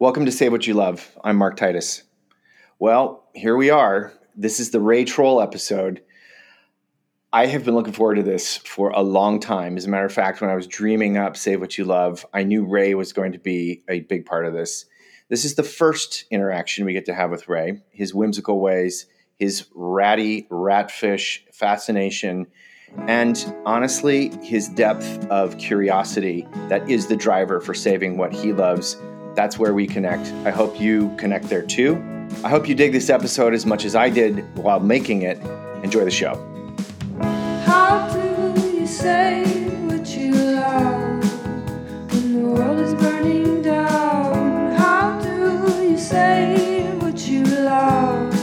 Welcome to Save What You Love. I'm Mark Titus. Well, here we are. This is the Ray Troll episode. I have been looking forward to this for a long time. As a matter of fact, when I was dreaming up Save What You Love, I knew Ray was going to be a big part of this. This is the first interaction we get to have with Ray, his whimsical ways, his ratty ratfish fascination, and honestly, his depth of curiosity that is the driver for saving what he loves that's where we connect. I hope you connect there too. I hope you dig this episode as much as I did while making it. Enjoy the show. How do you say what you love when the world is burning down? How do you say what you love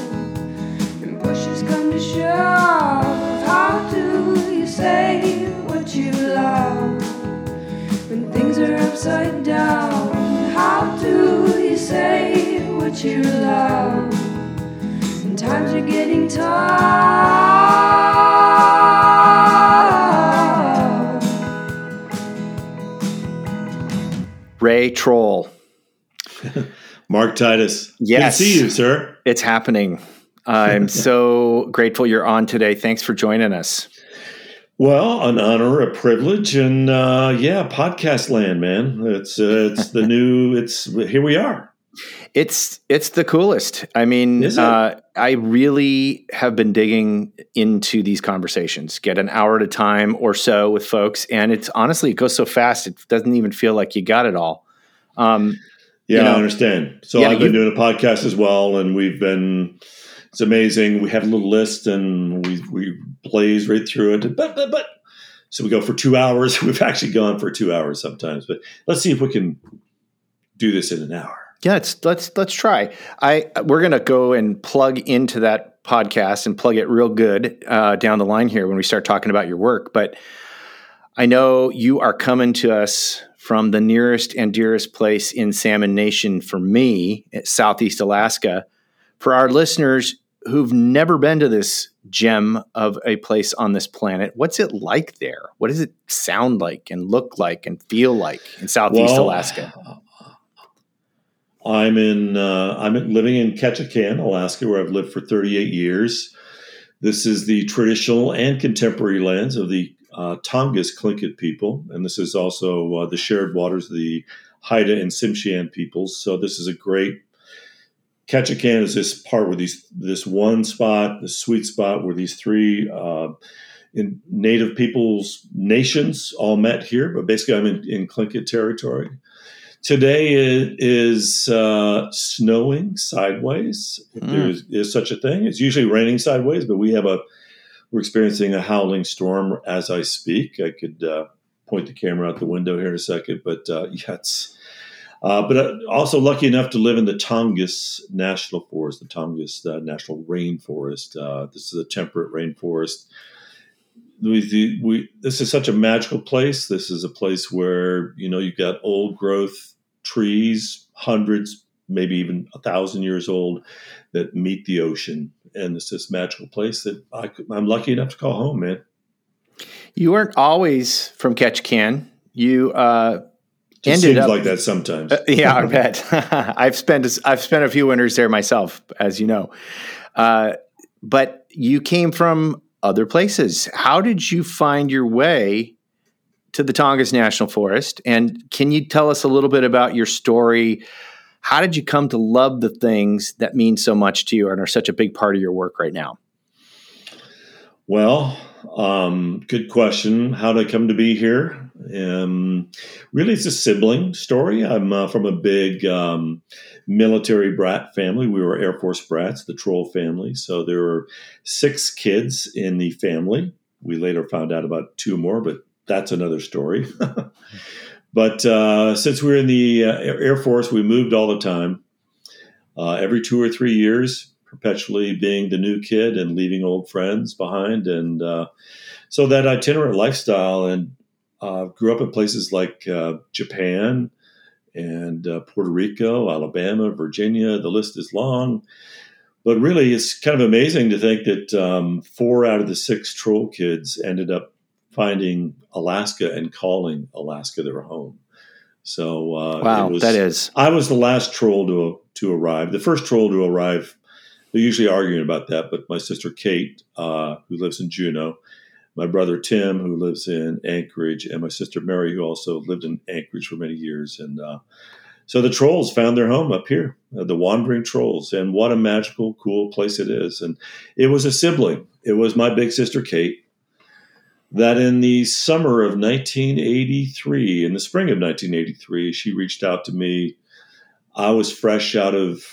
come to shove? How do you say what you love when things are upside down? How you say what you love when times are getting tough? Ray Troll. Mark Titus. Yes. Good to see you, sir. It's happening. I'm so grateful you're on today. Thanks for joining us. Well, an honor, a privilege, and uh, yeah, podcast land, man. It's uh, it's the new. It's here we are. It's it's the coolest. I mean, uh, I really have been digging into these conversations. Get an hour at a time or so with folks, and it's honestly it goes so fast. It doesn't even feel like you got it all. Um, Yeah, You know, I understand. So yeah, I've been you- doing a podcast as well, and we've been. It's amazing. We have a little list, and we we blaze right through it. But but but. So we go for two hours. We've actually gone for two hours sometimes, but let's see if we can do this in an hour. Yeah, let's let's let's try. I we're gonna go and plug into that podcast and plug it real good uh, down the line here when we start talking about your work. But I know you are coming to us from the nearest and dearest place in Salmon Nation for me, Southeast Alaska. For our listeners who've never been to this gem of a place on this planet, what's it like there? What does it sound like and look like and feel like in Southeast Well, Alaska? I'm in. Uh, I'm living in Ketchikan, Alaska, where I've lived for 38 years. This is the traditional and contemporary lands of the uh, Tongass Tlingit people, and this is also uh, the shared waters of the Haida and Tsimshian peoples. So this is a great. Ketchikan is this part where these this one spot, the sweet spot where these three uh, in native peoples nations all met here. But basically, I'm in, in Tlingit territory. Today it is uh, snowing sideways. If Hmm. there is such a thing, it's usually raining sideways, but we have a we're experiencing a howling storm as I speak. I could uh, point the camera out the window here in a second, but uh, yeah, it's. Uh, but uh, also lucky enough to live in the Tongass National Forest, the Tongass uh, National Rainforest. Uh, this is a temperate rainforest. We, we, this is such a magical place. This is a place where you know you've got old growth trees, hundreds, maybe even a thousand years old, that meet the ocean, and it's this magical place that I, I'm lucky enough to call home, man. You weren't always from Ketchikan. You uh, ended seems up like that sometimes. Uh, yeah, I bet. I've spent a- I've spent a few winters there myself, as you know. Uh, but you came from other places. How did you find your way to the Tongass National Forest? And can you tell us a little bit about your story? How did you come to love the things that mean so much to you and are such a big part of your work right now? Well, um, good question. How did I come to be here? Um, really, it's a sibling story. I'm uh, from a big um, military brat family. We were Air Force brats, the Troll family. So there were six kids in the family. We later found out about two more, but that's another story. but uh, since we were in the uh, Air Force, we moved all the time. Uh, every two or three years, perpetually being the new kid and leaving old friends behind. And uh, so that itinerant lifestyle and uh, grew up in places like uh, Japan and uh, Puerto Rico, Alabama, Virginia. The list is long. But really, it's kind of amazing to think that um, four out of the six troll kids ended up finding Alaska and calling Alaska their home. So uh, Wow, was- that is. I was the last troll to to arrive. The first troll to arrive. They're usually arguing about that, but my sister Kate, uh, who lives in Juneau, my brother Tim, who lives in Anchorage, and my sister Mary, who also lived in Anchorage for many years, and uh, so the trolls found their home up here, uh, the wandering trolls, and what a magical, cool place it is. And it was a sibling. It was my big sister Kate. That in the summer of 1983, in the spring of 1983, she reached out to me. I was fresh out of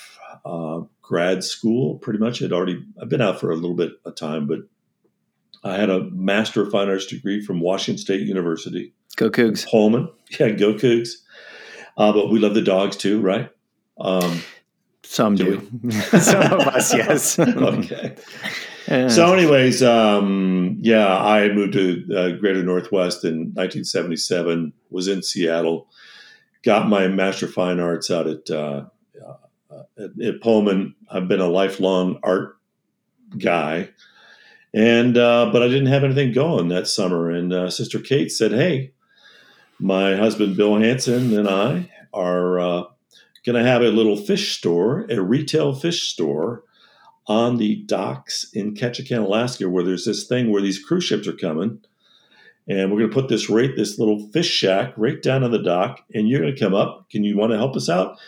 uh, grad school, pretty much. I'd already I've been out for a little bit of time, but I had a Master of Fine Arts degree from Washington State University. Go Cougs. Holman. Yeah, go Cougs. Uh, but we love the dogs too, right? Um, Some Do do. Some of us, yes. okay. Yeah. So, anyways, um, yeah, I moved to uh, Greater Northwest in 1977. Was in Seattle. Got my Master of Fine Arts out at, uh, uh, at at Pullman. I've been a lifelong art guy, and uh, but I didn't have anything going that summer. And uh, Sister Kate said, "Hey, my husband Bill Hanson and I are uh, going to have a little fish store, a retail fish store." on the docks in Ketchikan, Alaska, where there's this thing where these cruise ships are coming. And we're going to put this right, this little fish shack right down on the dock, and you're going to come up. Can you want to help us out?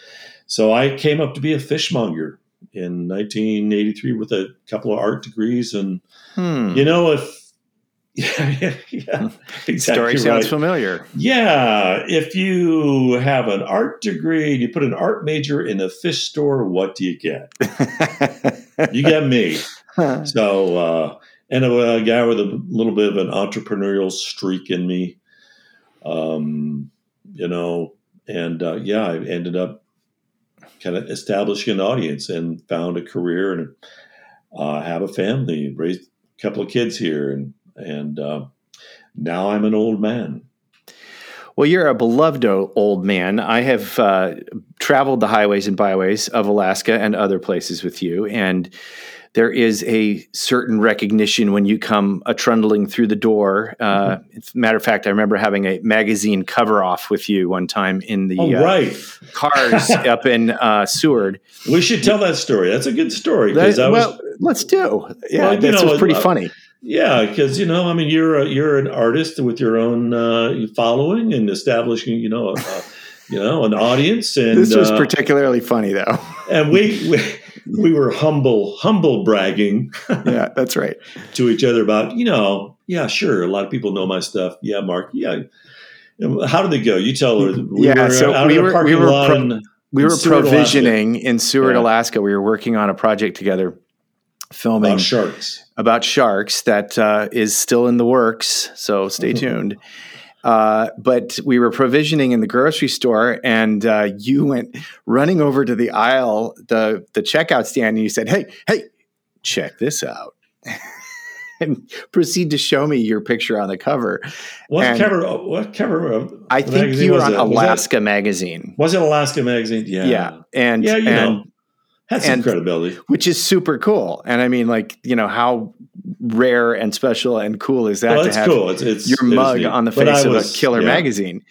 So I came up to be a fishmonger in 1983 with a couple of art degrees, and Hmm. you know if yeah, yeah, exactly Story sounds familiar. Yeah, if you have an art degree and you put an art major in a fish store, what do you get? You get me. So, uh, and a, a guy with a little bit of an entrepreneurial streak in me, um, you know, and uh, yeah, I ended up kind of establishing an audience and found a career and uh, have a family, raised a couple of kids here, and and uh, now I'm an old man. Well, you're a beloved old man. I have uh, traveled the highways and byways of Alaska and other places with you, and there is a certain recognition when you come a trundling through the door. Uh, Matter of fact, I remember having a magazine cover off with you one time in the Oh, uh, right. cars up in uh, Seward. We should tell that story. That's a good story That- because I was. well, let's do. Yeah, Well, this know, was pretty uh, funny. Yeah, because you know, I mean, you're a, you're an artist with your own uh, following and establishing, you know, you know, an audience, and This was uh, particularly funny, though. and we, we we were humble humble bragging yeah, that's right. to each other about, you know, yeah, sure, a lot of people know my stuff. Yeah, Mark, yeah. How did it go? You tell her. We Yeah, were so we in were- we were pro- and- we in were Seward, Alaska. provisioning in Seward, Yeah. Alaska. We were working on a project together, filming about sharks. about sharks that uh, is still in the works. So stay Mhm. tuned. Uh, but we were provisioning in the grocery store, and uh, you went running over to the aisle, the the checkout stand, and you said, "Hey, hey, check this out." And proceed to show me your picture on the cover. What and- cover? What cover? I think you were was on? Was that- Alaska Magazine. Was it Alaska Magazine? Yeah. Yeah, and Yeah, you and know. Some and- credibility. which is super cool. And I mean, like, you know, how rare and special and cool is that Well, to have cool. It's, it's your mug on the face I of a killer yeah. magazine?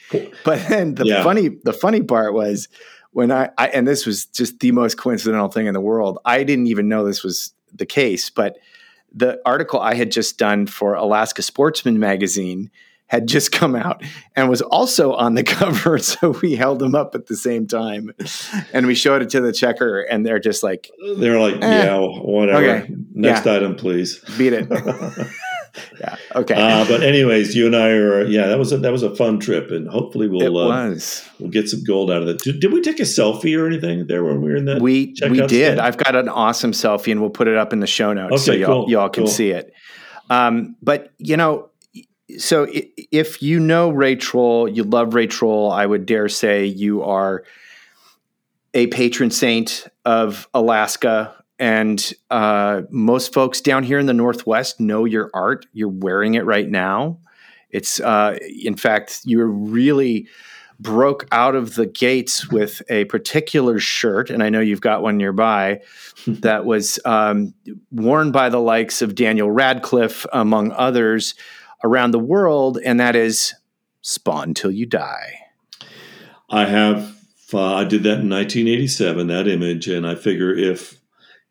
But then the Yeah. funny, the funny part was when I, I, and this was just the most coincidental thing in the world. I didn't even know this was the case, but the article I had just done for Alaska Sportsman magazine had just come out and was also on the cover. So we held them up at the same time and we showed it to the checker and they're just like, they're like, Eh. yeah, whatever. Okay. Next item, please. beat it. yeah. Okay. Uh, but anyways, you and I are yeah. That was a that was a fun trip, and hopefully we'll uh, we'll get some gold out of it. Did, did we take a selfie or anything there when we were in that? We we did. stand? I've got an awesome selfie, and we'll put it up in the show notes so y'all cool, y'all can cool. see it. Um, but you know, so if you know Ray Troll, you love Ray Troll. I would dare say you are a patron saint of Alaska. And uh, most folks down here in the Northwest know your art. You're wearing it right now. It's, uh, in fact, you're really broke out of the gates with a particular shirt, and I know you've got one nearby that was um, worn by the likes of Daniel Radcliffe, among others, around the world, and that is "Spawn Till You Die." I have. Uh, I did that in 1987. That image, and I figure if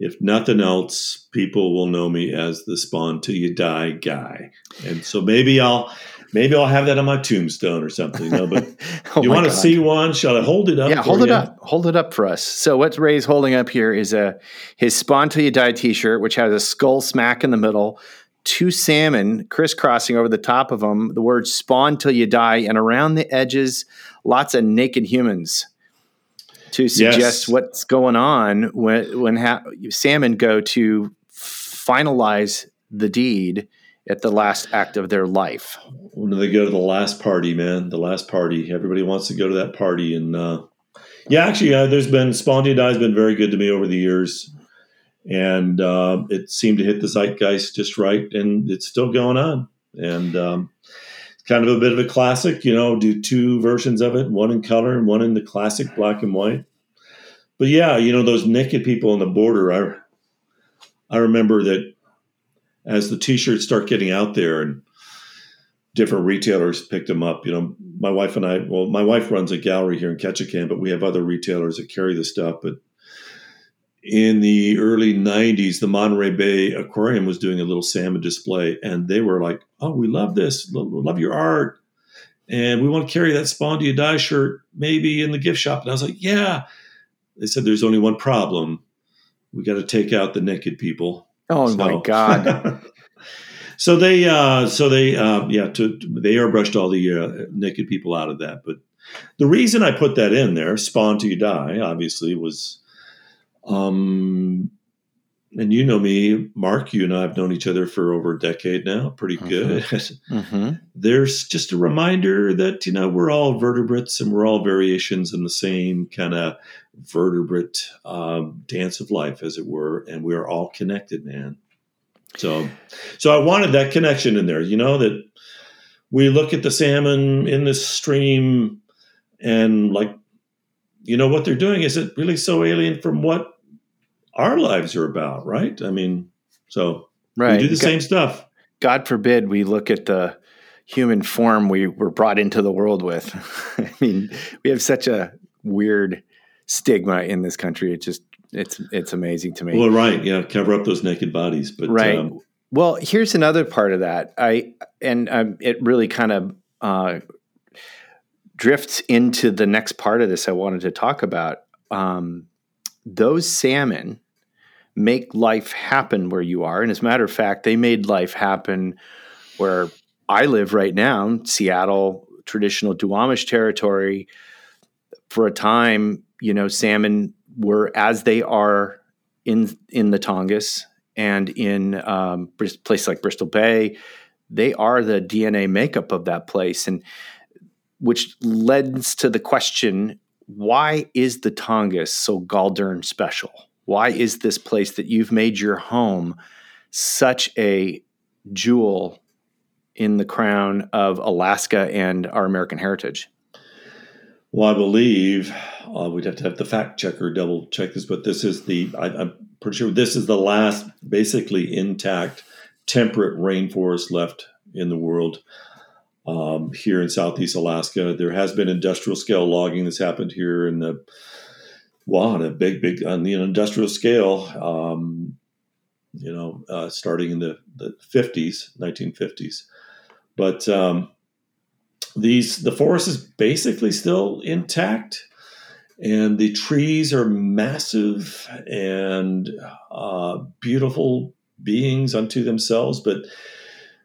if nothing else, people will know me as the Spawn Till You Die guy. And so maybe I'll maybe I'll have that on my tombstone or something. No, but Oh you want to see one? Shall I hold it up? Yeah, for hold it you? up. Hold it up for us. So what Ray's holding up here is a his Spawn Till You Die T-shirt, which has a skull smack in the middle, two salmon crisscrossing over the top of them, the words "Spawn Till You Die," and around the edges, lots of naked humans to suggest Yes. what's going on when when ha- salmon go to finalize the deed at the last act of their life. When they go to the last party, man? The last party. Everybody wants to go to that party, and uh, yeah, actually, uh, there's been Spawn Till You Die has been very good to me over the years, and uh, it seemed to hit the zeitgeist just right, and it's still going on, and um, it's kind of a bit of a classic. You know, do two versions of it, one in color and one in the classic black and white. But yeah, you know those naked people on the border. I I remember that as the T-shirts start getting out there and different retailers picked them up. You know, my wife and I. Well, my wife runs a gallery here in Ketchikan, but we have other retailers that carry the stuff. But in the early '90s, the Monterey Bay Aquarium was doing a little salmon display, and they were like, "Oh, we love this. Love your art." And we want to carry that Spawn You Die shirt maybe in the gift shop. And I was like, yeah. They said there's only one problem. We got to take out the naked people. Oh my God! so they, uh, so they, uh, yeah, to, they airbrushed all the uh, naked people out of that. But the reason I put that in there, "Spawn to You Die," obviously was, um, and you know me, Mark. You and I have known each other for over a decade now, pretty good. hmm There's just a reminder that you know we're all vertebrates and we're all variations in the same kind of vertebrate um, dance of life, as it were, and we are all connected, man. So, so I wanted that connection in there. You know that we look at the salmon in this stream, and like, you know what they're doing is it really so alien from what our lives are about, right? I mean, so Right. we do the God- same stuff. God forbid we look at the human form we were brought into the world with. I mean, we have such a weird stigma in this country. It just it's it's amazing to me. Well, right, yeah, cover up those naked bodies, but right. um, well, here's another part of that. I and um, it really kind of uh, drifts into the next part of this. I wanted to talk about um, those salmon make life happen where you are, and as a matter of fact, they made life happen where I live right now, Seattle, traditional Duwamish territory. For a time, you know, salmon were as they are in in the Tongass and in um, places like Bristol Bay, they are the DNA makeup of that place, and which lends to the question: Why is the Tongass so galdern special? Why is this place that you've made your home such a jewel in the crown of Alaska and our American heritage? well, I believe uh, we'd have to have the fact checker double check this, but this is the I, I'm pretty sure this is the last basically intact temperate rainforest left in the world. Um, here in Southeast Alaska, there has been industrial scale logging that's happened here in the well, on a big, big on the industrial scale. Um, you know, uh, starting in the, the 50s, 1950s. But um, these the forest is basically still intact, and the trees are massive and uh, beautiful beings unto themselves. But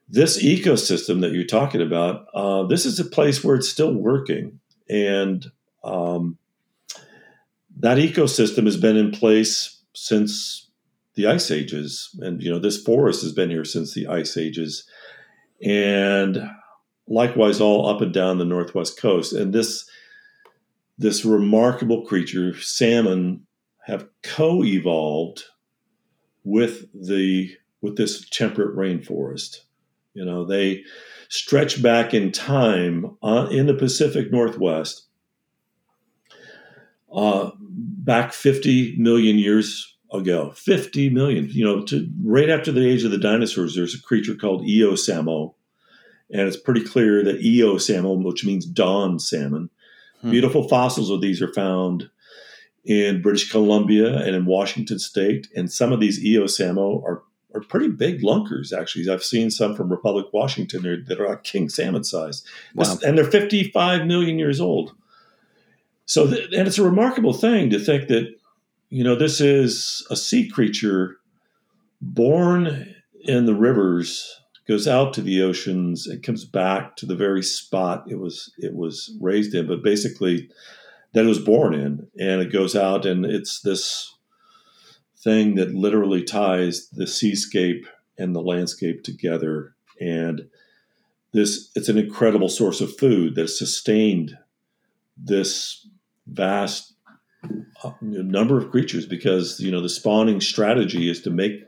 this ecosystem that you're talking about, uh, this is a place where it's still working, and um, that ecosystem has been in place since the ice ages. And you know this forest has been here since the ice ages. And likewise all up and down the northwest coast. And this this remarkable creature salmon have co-evolved with the with this temperate rainforest. You know they stretch back in time uh, in the pacific northwest uh, back 50 million years ago 50 million you know to right after the age of the dinosaurs there's a creature called eosalmo and it's pretty clear that eosalmo which means dawn salmon Hmm. Beautiful fossils of these are found in British Columbia and in Washington State, and some of these Eosalmo are are pretty big lunkers. Actually, I've seen some from Republic, Washington that are- that are king salmon size, This- and they're 55 million years old. So, th- and it's a remarkable thing to think that you know this is a sea creature born in the rivers goes out to the oceans and comes back to the very spot it was it was raised in but basically that it was born in and it goes out and it's this thing that literally ties the seascape and the landscape together and this it's an incredible source of food that sustained this vast uh, number of creatures because you know the spawning strategy is to make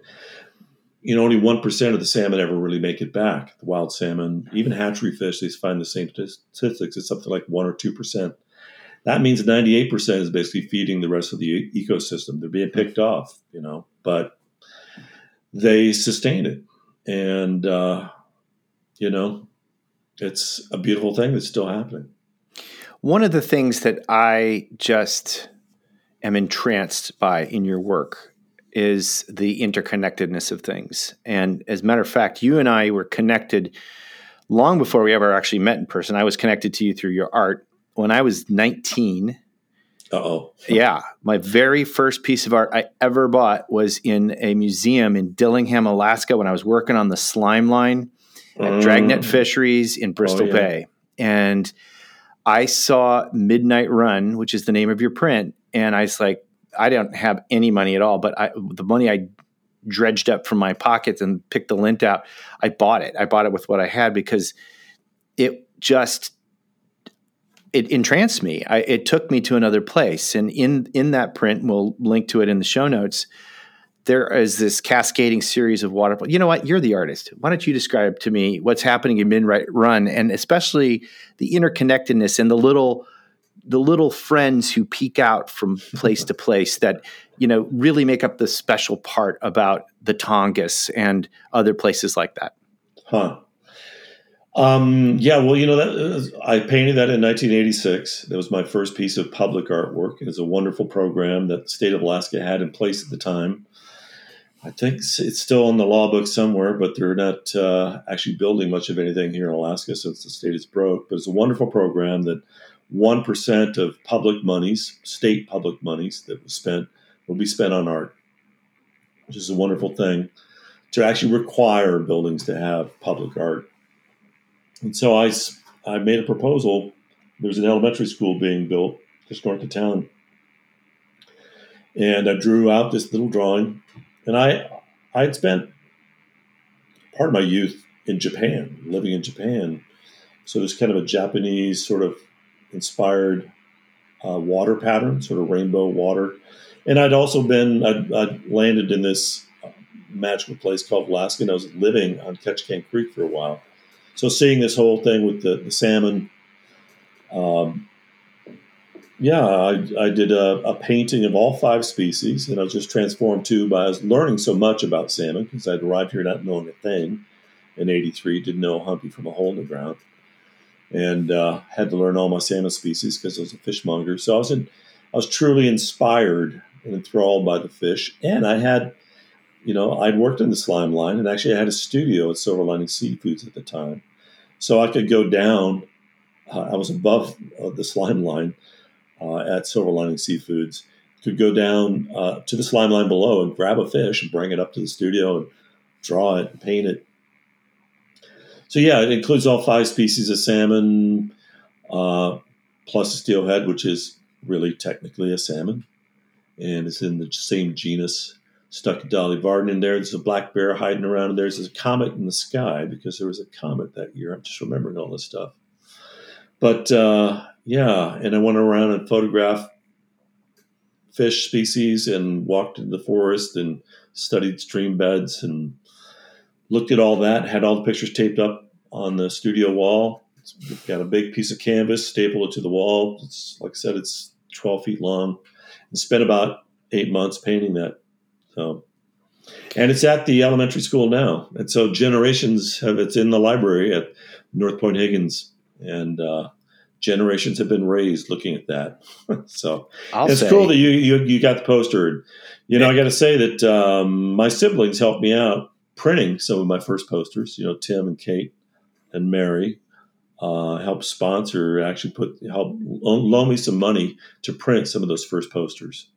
you know only 1% of the salmon ever really make it back. The wild salmon even hatchery fish they find the same statistics it's something like 1 or 2% that means 98% is basically feeding the rest of the ecosystem. They're being picked off you know but they sustain it. And uh, you know it's a beautiful thing that's still happening One of the things that I just am entranced by in your work is the interconnectedness of things. And as a matter of fact, you and I were connected long before we ever actually met in person. I was connected to you through your art. When I was 19, uh-oh yeah, my very first piece of art I ever bought was in a museum in Dillingham, Alaska, when I was working on the slime line at mm. Dragnet Fisheries in oh, Bristol yeah. Bay. And I saw Midnight Run, which is the name of your print, and I was like, I don't have any money at all, but I, the money I dredged up from my pockets and picked the lint out, I bought it. I bought it with what I had because it just it entranced me. I, it took me to another place, and in in that print, we'll link to it in the show notes. There is this cascading series of waterfalls. You know what? You're the artist. Why don't you describe to me what's happening in Midnight Run, and especially the interconnectedness and the little the little friends who peek out from place to place that you know really make up the special part about the Tongass and other places like that. Huh. Um, yeah, well, you know that uh, I painted that in 1986. That was my first piece of public artwork. It was a wonderful program that the state of Alaska had in place at the time. I think it's still in the law book somewhere, but they're not uh, actually building much of anything here in Alaska since the state is broke. But it's a wonderful program that one percent of public monies, state public monies that was spent, will be spent on art, which is a wonderful thing to actually require buildings to have public art. And so I, I made a proposal. There's an elementary school being built just north of town. And I drew out this little drawing. And I I had spent part of my youth in Japan, living in Japan. So there's kind of a Japanese sort of inspired uh, water pattern, sort of rainbow water. And I'd also been, I'd, I'd landed in this uh, magical place called Alaska, and I was living on Ketchikan Creek for a while. So seeing this whole thing with the, the salmon, um, yeah, I, I did a, a painting of all five species, and I was just transformed too by I was learning so much about salmon because I'd arrived here not knowing a thing in '83, didn't know a humpy from a hole in the ground, and uh, had to learn all my salmon species because I was a fishmonger. So I was in, I was truly inspired and enthralled by the fish, and I had you know, I'd worked in the slime line and actually I had a studio at Silver Lining Seafoods at the time. So I could go down, uh, I was above uh, the slime line uh, at Silver Lining Seafoods, could go down uh, to the slime line below and grab a fish and bring it up to the studio and draw it and paint it. So, yeah, it includes all five species of salmon, uh, plus a steelhead, which is really technically a salmon and it's in the same genus stuck Dolly Varden in there. There's a black bear hiding around there. There's a comet in the sky because there was a comet that year. I'm just remembering all this stuff. But uh, yeah, and I went around and photographed fish species and walked into the forest and studied stream beds and looked at all that. Had all the pictures taped up on the studio wall. It's got a big piece of canvas, stapled it to the wall. It's like I said, it's 12 feet long. And spent about eight months painting that. So, and it's at the elementary school now, and so generations have it's in the library at North Point Higgins, and uh, generations have been raised looking at that. so I'll it's say, cool that you, you you got the poster. You know, I got to say that um, my siblings helped me out printing some of my first posters. You know, Tim and Kate and Mary uh, helped sponsor, actually put help loan me some money to print some of those first posters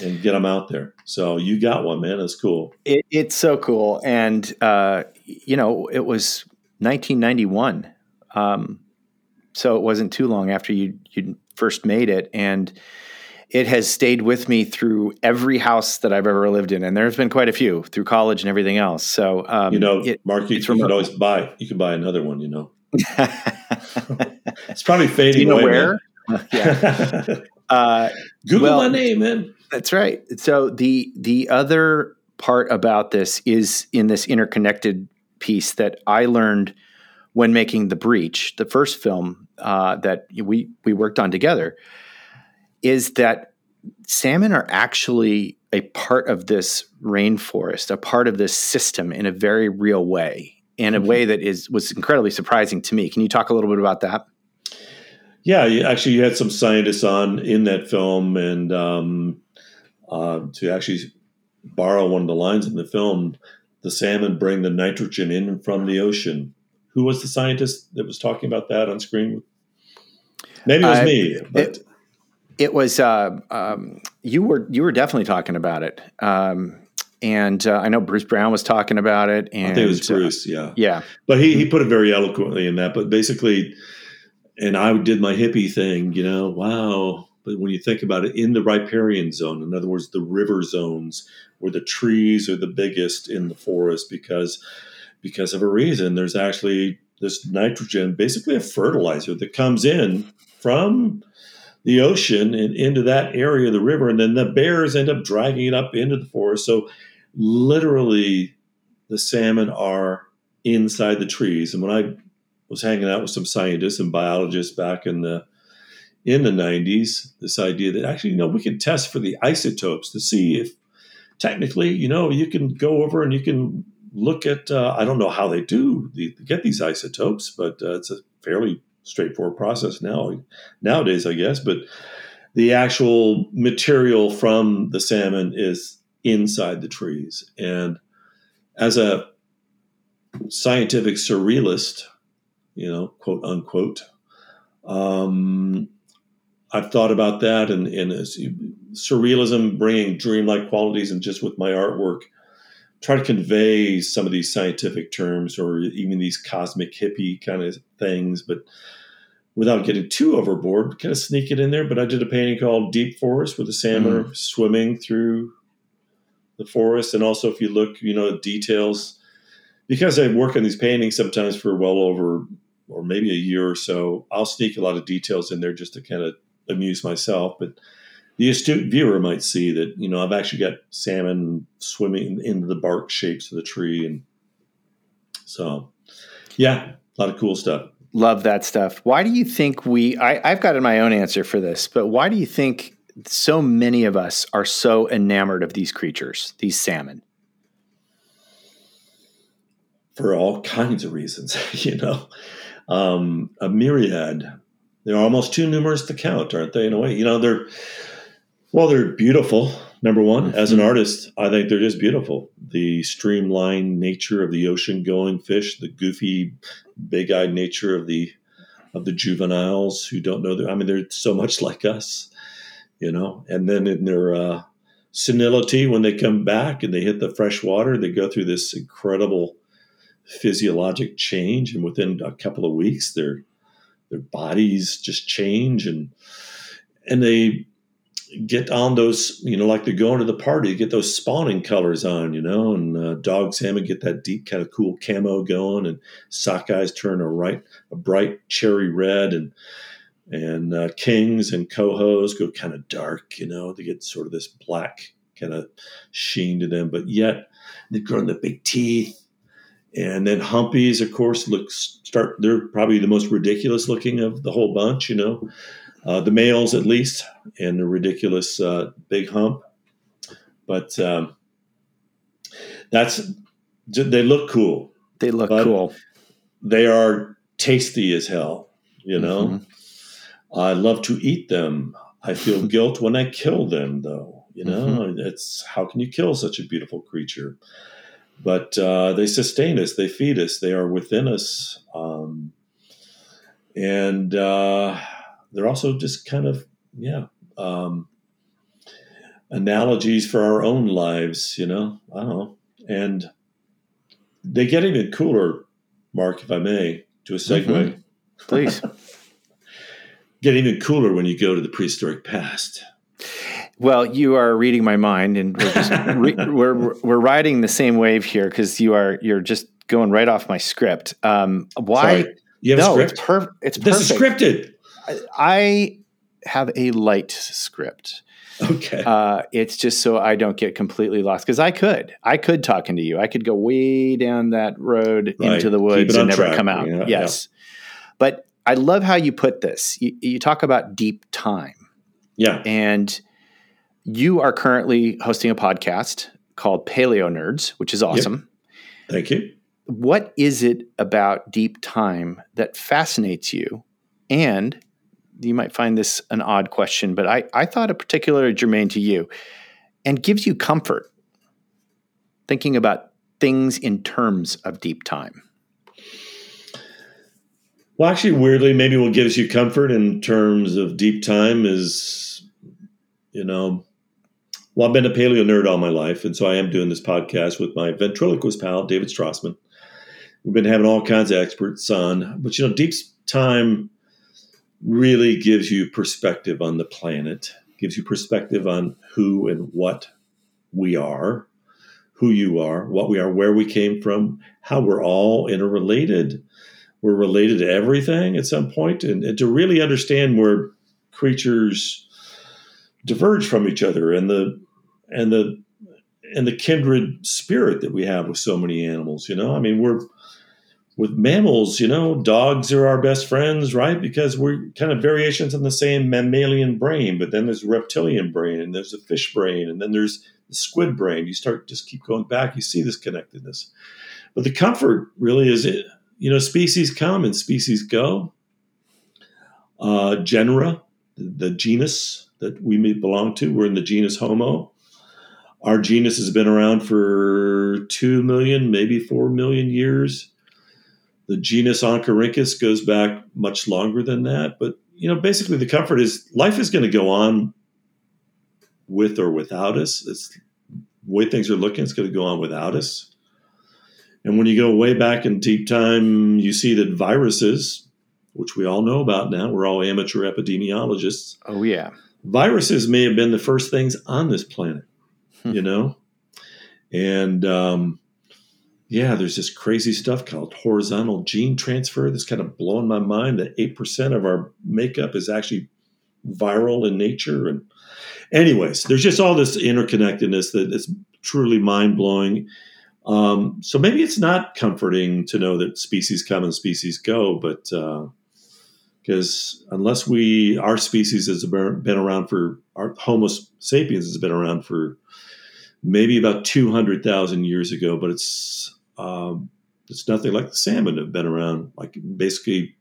and get them out there. So you got one, man. That's cool. It, it's so cool, and uh, you know, it was 1991, um, so it wasn't too long after you you first made it, and it has stayed with me through every house that I've ever lived in, and there's been quite a few through college and everything else. So um, you know, it, Mark, you, you can always buy. You can buy another one. You know, it's probably fading Do you know away. where? yeah, uh, Google Well- my name, man. That's right. So the the other part about this is in this interconnected piece that I learned when making the breach, the first film uh, that we we worked on together, is that salmon are actually a part of this rainforest, a part of this system in a very real way, in a way that is was incredibly surprising to me. Can you talk a little bit about that? Yeah, you, actually, you had some scientists on in that film, and um, uh, to actually borrow one of the lines in the film, the salmon bring the nitrogen in from the ocean. Who was the scientist that was talking about that on screen? Maybe it was I- me, but it- It was uh, um, you were you were definitely talking about it, um, and uh, I know Bruce Brown was talking about it. And I think it was uh, Bruce. yeah, yeah, but he he put it very eloquently in that. But basically, and I did my hippie thing, you know. Wow, but when you think about it, in the riparian zone, in other words, the river zones where the trees are the biggest in the forest, because because of a reason, there's actually this nitrogen, basically a fertilizer that comes in from the ocean and into that area of the river, and then the bears end up dragging it up into the forest. So literally, the salmon are inside the trees. And when I was hanging out with some scientists and biologists back in the in the 90s, this idea that actually, you know, we can test for the isotopes to see if technically, you know, you can go over and you can look at. Uh, I don't know how they do the, get these isotopes, but uh, it's a fairly straightforward process now nowadays, I guess. But the actual material from the salmon is inside the trees, and as a scientific surrealist, you know, quote unquote. Um, I've thought about that and, and surrealism bringing dreamlike qualities and just with my artwork, try to convey some of these scientific terms or even these cosmic hippie kind of things, but without getting too overboard, kind of sneak it in there. But I did a painting called Deep Forest with a salmon are swimming through the forest. And also, if you look, you know, details, because I work on these paintings sometimes for well over or maybe a year or so, I'll sneak a lot of details in there just to kind of amuse myself. But the astute viewer might see that, you know, I've actually got salmon swimming into the bark shapes of the tree. And so, yeah, a lot of cool stuff. love that stuff. Why do you think we? I, I've got my own answer for this, but why do you think so many of us are so enamored of these creatures, these salmon? for all kinds of reasons, you know, um, a myriad. They're almost too numerous to count, aren't they? In a way, you know, they're well, they're beautiful. Number one, as an artist, I think they're just beautiful. The streamlined nature of the ocean-going fish, the goofy, big-eyed nature of the of the juveniles who don't know. Their, I mean, they're so much like us, you know. And then in their uh, senility, when they come back and they hit the fresh water, they go through this incredible physiologic change, and within a couple of weeks, their their bodies just change, and and they get on those, you know, like they're going to the party, get those spawning colors on, you know, and uh, dog salmon get that deep kind of cool camo going, and sockeyes turn a right a bright cherry red, and and uh, kings and cohos go kind of dark, you know, they get sort of this black kind of sheen to them, but yet they've grown the big teeth and then humpies, of course, looks start. They're probably the most ridiculous looking of the whole bunch. You know, uh, the males at least, and the ridiculous uh, big hump. But um, that's they look cool. They look cool. They are tasty as hell. You know, Mhm. I love to eat them. I feel guilt when I kill them, though. You know, Mm-hmm. it's how can you kill such a beautiful creature? But uh, they sustain us, they feed us, they are within us. Um, and uh, they're also just kind of, yeah, um, analogies for our own lives, you know? I don't know. And they get even cooler, Mark, if I may, to a segue. Mhm. Please. Get even cooler when you go to the prehistoric past. Well, you are reading my mind, and we're just re- we're we're riding the same wave here because you are you're just going right off my script. Um, why? Sorry. You have no, a script? it's per- It's this perfect. is scripted. I have a light script. Okay. Uh, it's just so I don't get completely lost because I could, I could talk into you. I could go way down that road Right. into the woods and never track, come out. yeah, yes, but I love how you put this. You, you talk about deep time, yeah. and you are currently hosting a podcast called Paleo Nerds, which is awesome. Thank you. What is it about deep time that fascinates you? And you might find this an odd question, but I, I thought it particularly germane to you and gives you comfort thinking about things in terms of deep time. Well, actually, weirdly, maybe what gives you comfort in terms of deep time is, you know, well, I've been a paleo nerd all my life, and so I am doing this podcast with my ventriloquist pal, David Strassman. We've been having all kinds of experts on, but you know, deep time really gives you perspective on the planet, gives you perspective on who and what we are, who you are, what we are, where we came from, how we're all interrelated. We're related to everything at some point, and, and to really understand where creatures diverge from each other and the and the and the kindred spirit that we have with so many animals. You know, I mean, we're with mammals. You know, dogs are our best friends, right? Because we're kind of variations on the same mammalian brain. But then there's reptilian brain, and there's a fish brain, and then there's the squid brain. You start just keep going back. You see this connectedness. But the comfort really is it. You know, species come and species go. Uh, genera, the genus that we may belong to, we're in the genus Homo. Our genus has been around for two million, maybe four million years. The genus Oncorhynchus goes back much longer than that. But you know, basically, the comfort is life is going to go on with or without us. It's the way things are looking. It's going to go on without us. And when you go way back in deep time, you see that viruses, which we all know about now, we're all amateur epidemiologists. Oh, yeah. Viruses may have been the first things on this planet, Hmm. you know? And um, yeah, there's this crazy stuff called horizontal gene transfer that's kind of blowing my mind that 8% of our makeup is actually viral in nature. And, anyways, there's just all this interconnectedness that is truly mind blowing. Um, so maybe it's not comforting to know that species come and species go, but because unless we, our species has been around for, our Homo sapiens has been around for maybe about 200,000 years ago, but it's, um, it's nothing like the salmon have been around, like basically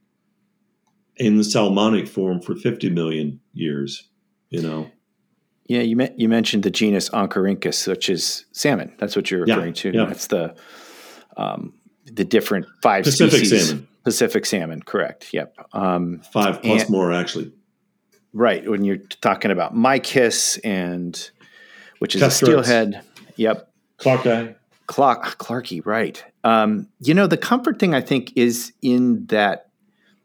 in the salmonic form for 50 million years, you know. Yeah, you me- you mentioned the genus Oncorhynchus, which is salmon. That's what you're Yeah, referring to. yeah. That's the um, the different five Pacific species. salmon. Pacific salmon, correct? Yep. Um, Five plus And- more, actually. right when you're talking about mykiss and which is a steelhead. Yep. clarkii. Clark clarkii, right? Um, you know, the comfort thing I think is in that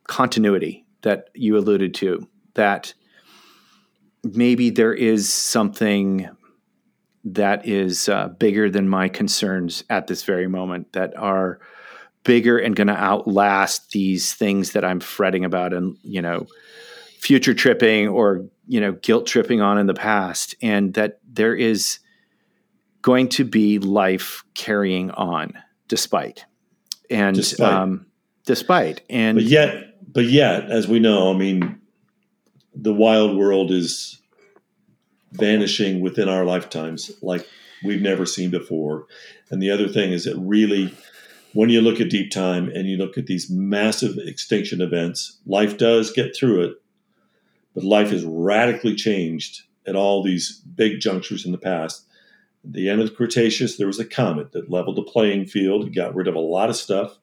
continuity that you alluded to. That maybe there is something that is uh, bigger than my concerns at this very moment. That are bigger and going to outlast these things that I'm fretting about and you know future tripping or you know guilt tripping on in the past, and that there is going to be life carrying on despite and Despite. um, despite and But yet, but yet, as we know, I mean, the wild world is vanishing within our lifetimes like we've never seen before. And the other thing is that really, when you look at deep time and you look at these massive extinction events, life does get through it. but life has radically changed at all these big junctures in the past. At the end of the Cretaceous, there was a comet that leveled the playing field and got rid of a lot of stuff.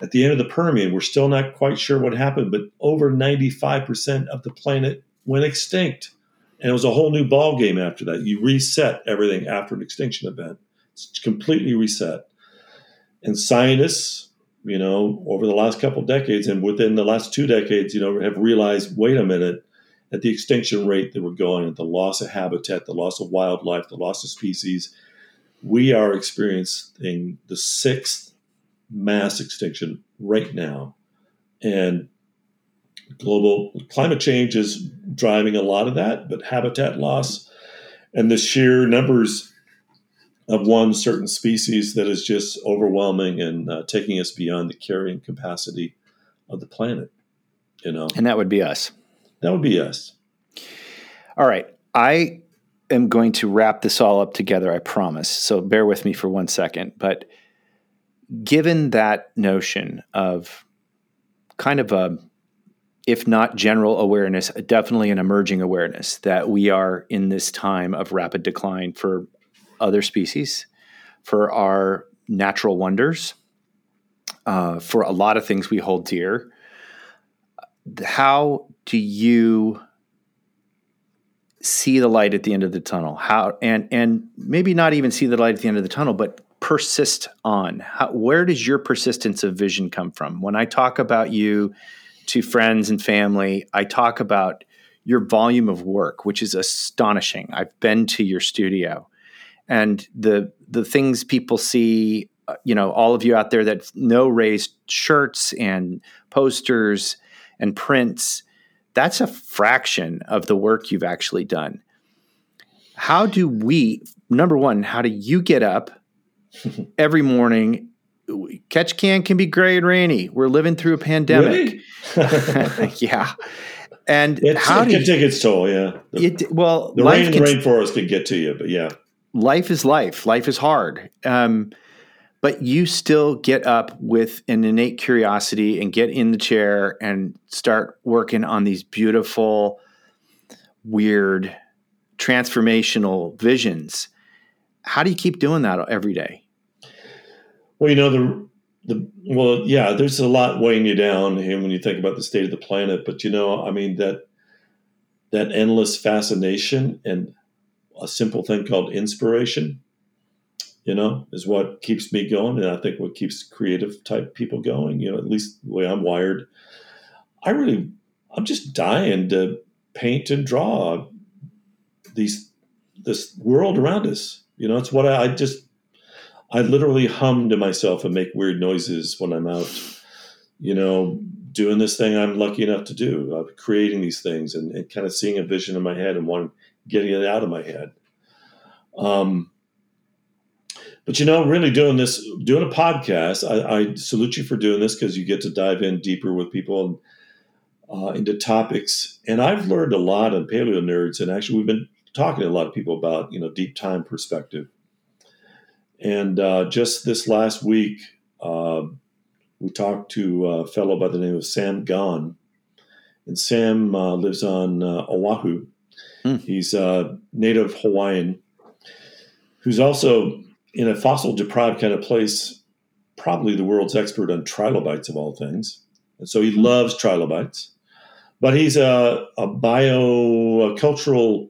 At the end of the Permian, we're still not quite sure what happened, but over 95% of the planet went extinct. And it was a whole new ball game after that. You reset everything after an extinction event. It's completely reset. And scientists, you know, over the last couple of decades and within the last two decades, you know, have realized, wait a minute, at the extinction rate that we're going, at the loss of habitat, the loss of wildlife, the loss of species, we are experiencing the sixth mass extinction right now. And global climate change is driving a lot of that, but habitat loss and the sheer numbers of one certain species that is just overwhelming and uh, taking us beyond the carrying capacity of the planet. You know, And that would be us. That would be us. All right. I am going to wrap this all up together, I promise. So bear with me for one second. But given that notion of kind of a, if not general awareness, definitely an emerging awareness that we are in this time of rapid decline for other species, for our natural wonders, uh, for a lot of things we hold dear. How do you see the light at the end of the tunnel? How and and maybe not even see the light at the end of the tunnel but persist on. How, where does your persistence of vision come from? When i talk about you to friends and family i talk about your volume of work which is astonishing. I've been to your studio. And the the things people see uh, you know all of you out there that know raised shirts and posters and prints that's a fraction of the work you've actually done. How do we, number one, how do you get up every morning? Catch can can be gray and rainy. We're living through a pandemic. Really? yeah. And It's, how it do can you, take its toll, yeah. The, it, well, the rain can- rainforest can get to you, but yeah. life is life. Life is hard. Um, but you still get up with an innate curiosity and get in the chair and start working on these beautiful, weird, transformational visions. How do you keep doing that every day? Well, you know the the well, yeah. There's a lot weighing you down when you think about the state of the planet. But you know, I mean that that endless fascination and a simple thing called inspiration, you know, is what keeps me going, and I think what keeps creative type people going. You know, at least the way I'm wired. I really, I'm just dying to paint and draw these this world around us. You know, it's what I, I just I literally hum to myself and make weird noises when I'm out, you know, doing this thing I'm lucky enough to do, uh, creating these things and, and kind of seeing a vision in my head and wanting getting it out of my head. Um, but you know, really doing this, doing a podcast, I, I salute you for doing this because you get to dive in deeper with people and uh, into topics. And I've learned a lot on Paleo Nerds, and actually, we've been talking to a lot of people about you know deep time perspective. And uh, just this last week, uh, we talked to a fellow by the name of Sam Gon. And Sam uh, lives on uh, Oahu. Hmm. He's a native Hawaiian who's also in a fossil deprived kind of place, probably the world's expert on trilobites of all things. And so he loves trilobites. But he's a, a biocultural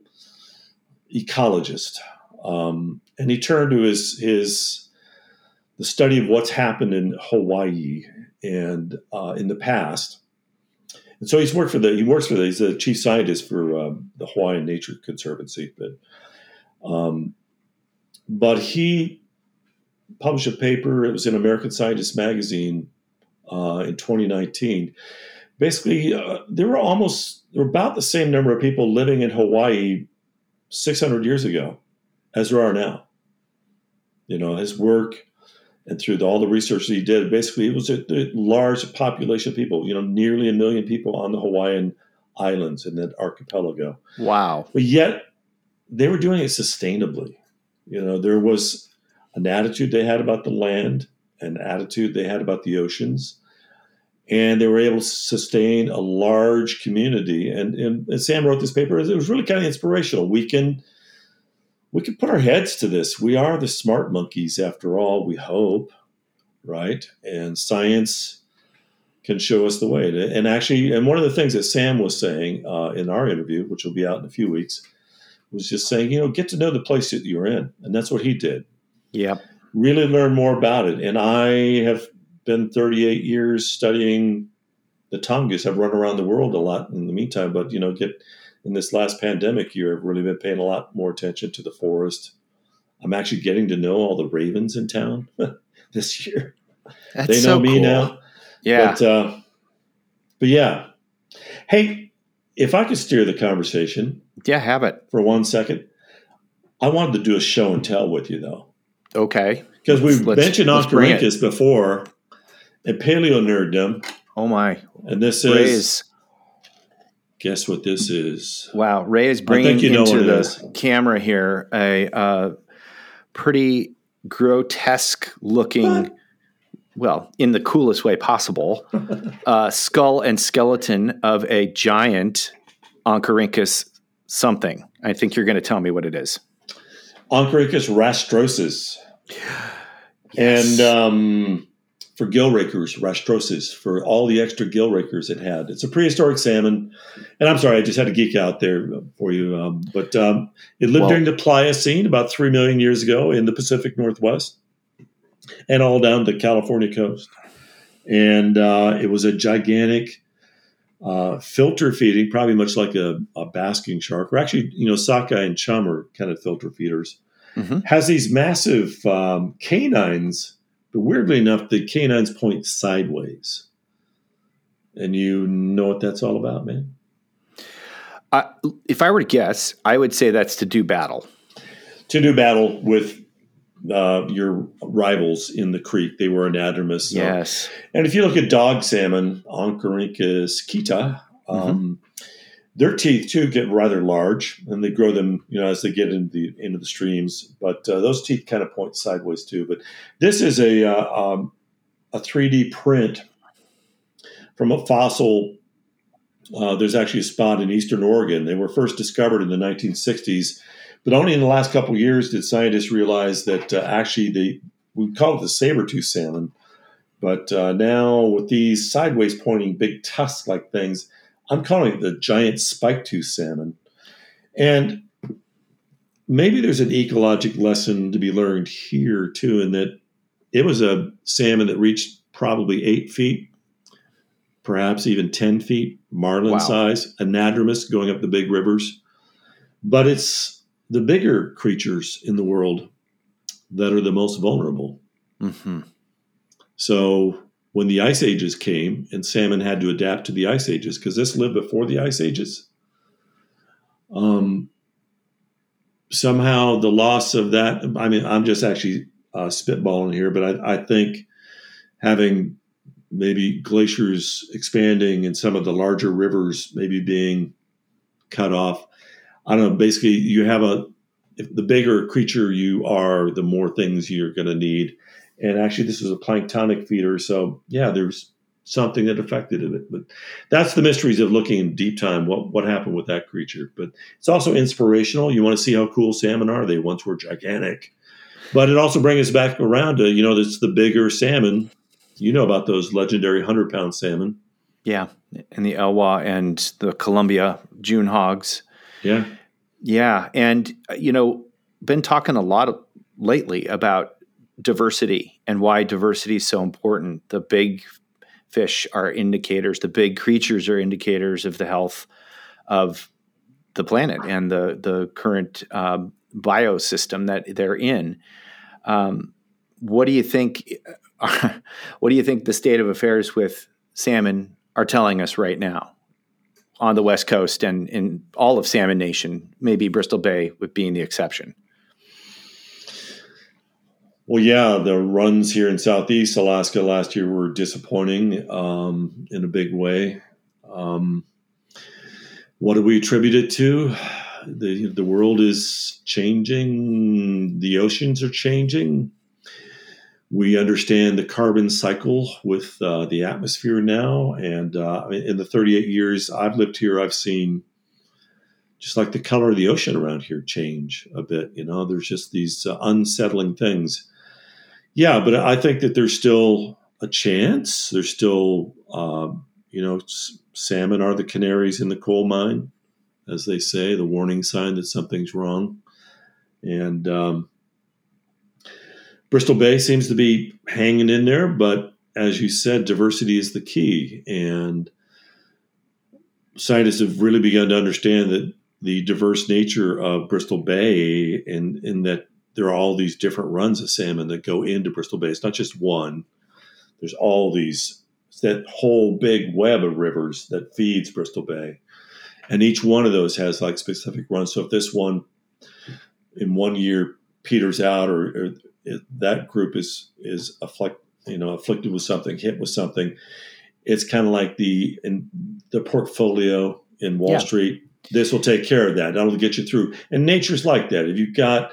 ecologist. Um, and he turned to his his the study of what's happened in Hawaii and uh, in the past. And so he's worked for the he works for the he's the chief scientist for um, the Hawaiian Nature Conservancy. But um, but he published a paper. It was in American Scientist magazine uh, in 2019. Basically, uh, there were almost there were about the same number of people living in Hawaii 600 years ago as there are now. You know, his work and through the, all the research that he did, basically it was a, a large population of people, you know, nearly a million people on the Hawaiian islands in that archipelago. Wow. But yet they were doing it sustainably. You know, there was an attitude they had about the land, an attitude they had about the oceans. and they were able to sustain a large community. And, and, and Sam wrote this paper. It was really kind of inspirational. We can we can put our heads to this. We are the smart monkeys, after all. We hope, right? And science can show us the way. And actually, and one of the things that Sam was saying uh, in our interview, which will be out in a few weeks, was just saying, you know, get to know the place that you're in, and that's what he did. Yeah. Really learn more about it. And I have been 38 years studying the Tongass. I've run around the world a lot in the meantime, but you know, get in this last pandemic year, I've really been paying a lot more attention to the forest. I'm actually getting to know all the ravens in town this year. That's they know so me cool. now. Yeah. But, uh, but yeah. Hey, if I could steer the conversation yeah, have it. for one second, I wanted to do a show and tell with you though. Okay. Because we've Let's- mentioned let's bring it. Oncorhynchus before and paleo nerddom. Oh my. And this is, guess what this is? wow. Ray is bringing you into what the is. camera here a uh, pretty grotesque looking, well, in the coolest way possible, uh, skull and skeleton of a giant Oncorhynchus something. I think you're going to tell me what it is. Oncorhynchus rastrosus. Yes. And um, for gill rakers, rastrosus, for all the extra gill rakers it had. It's a prehistoric salmon. And I'm sorry, I just had to geek out there for you. Um, but um, it lived Well- during the Pliocene about 3 million years ago in the Pacific Northwest and all down the California coast. And uh, it was a gigantic uh, filter feeding, probably much like a, a basking shark, or actually, you know, sockeye and chum are kind of filter feeders Mhm. has these massive um, canines, but weirdly enough, the canines point sideways. And you know what that's all about, man? Uh, if I were to guess, I would say that's to do battle. To do battle with uh, your rivals in the creek, they were anadromous. so- Yes. And if you look at dog salmon, Oncorhynchus keta, um, their teeth too get rather large, and they grow them, you know, as they get into the into the streams. But uh, those teeth kind of point sideways too. But this is a uh, um, a three D print from a fossil. Uh, there's actually a spot in eastern Oregon. They were first discovered in the 1960s, but only in the last couple of years did scientists realize that uh, actually they we call it the saber-tooth salmon. But uh, now with these sideways pointing big tusk like things, I'm calling it the giant spike tooth salmon. And maybe there's an ecologic lesson to be learned here too, in that it was a salmon that reached probably eight feet, perhaps even 10 feet, marlin Wow. size, anadromous going up the big rivers. But it's the bigger creatures in the world that are the most vulnerable. hmm So when the ice ages came and salmon had to adapt to the ice ages, because this lived before the ice ages, um, somehow the loss of that, I mean, I'm just actually uh, spitballing here, but I, I think having maybe glaciers expanding and some of the larger rivers maybe being cut off, I don't know, basically you have a, if the bigger creature you are, the more things you're going to need. And actually this was a planktonic feeder so yeah there's something that affected it but that's the mysteries of looking in deep time what what happened with that creature. But it's also inspirational. You want to see how cool salmon are. They once were gigantic. But it also brings us back around to you know it's the bigger salmon. You know about those legendary 100 pound salmon. Yeah. And the Elwha and the Columbia June hogs. yeah Yeah, and uh, you know, been talking a lot lately about diversity and why diversity is so important. The big fish are indicators. The big creatures are indicators of the health of the planet and the the current uh, biosystem that they're in. Um, what do you think? what do you think the state of affairs with salmon are telling us right now? On the West Coast and in all of Salmon Nation, maybe Bristol Bay with being the exception. Well, yeah, the runs here in Southeast Alaska last year were disappointing um, in a big way. Um, what do we attribute it to? The the world is changing. The oceans are changing. We understand the carbon cycle with uh, the atmosphere now. And uh, in the 38 years I've lived here, I've seen just like the color of the ocean around here change a bit. You know, there's just these uh, unsettling things. Yeah, but I think that there's still a chance. There's still, um, you know, salmon are the canaries in the coal mine, as they say, the warning sign that something's wrong. And um, Bristol Bay seems to be hanging in there, but as you said, diversity is the key. And scientists have really begun to understand that the diverse nature of Bristol Bay and in that there are all these different runs of salmon that go into Bristol Bay. It's not just one. There's all these that whole big web of rivers that feeds Bristol Bay. And each one of those has like specific runs. So if this one in one year peters out or, or it, that group is is afflict, you know afflicted with something, hit with something. It's kind of like the in the portfolio in Wall Yeah. Street. This will take care of that. That'll get you through. And nature's like that. If you've got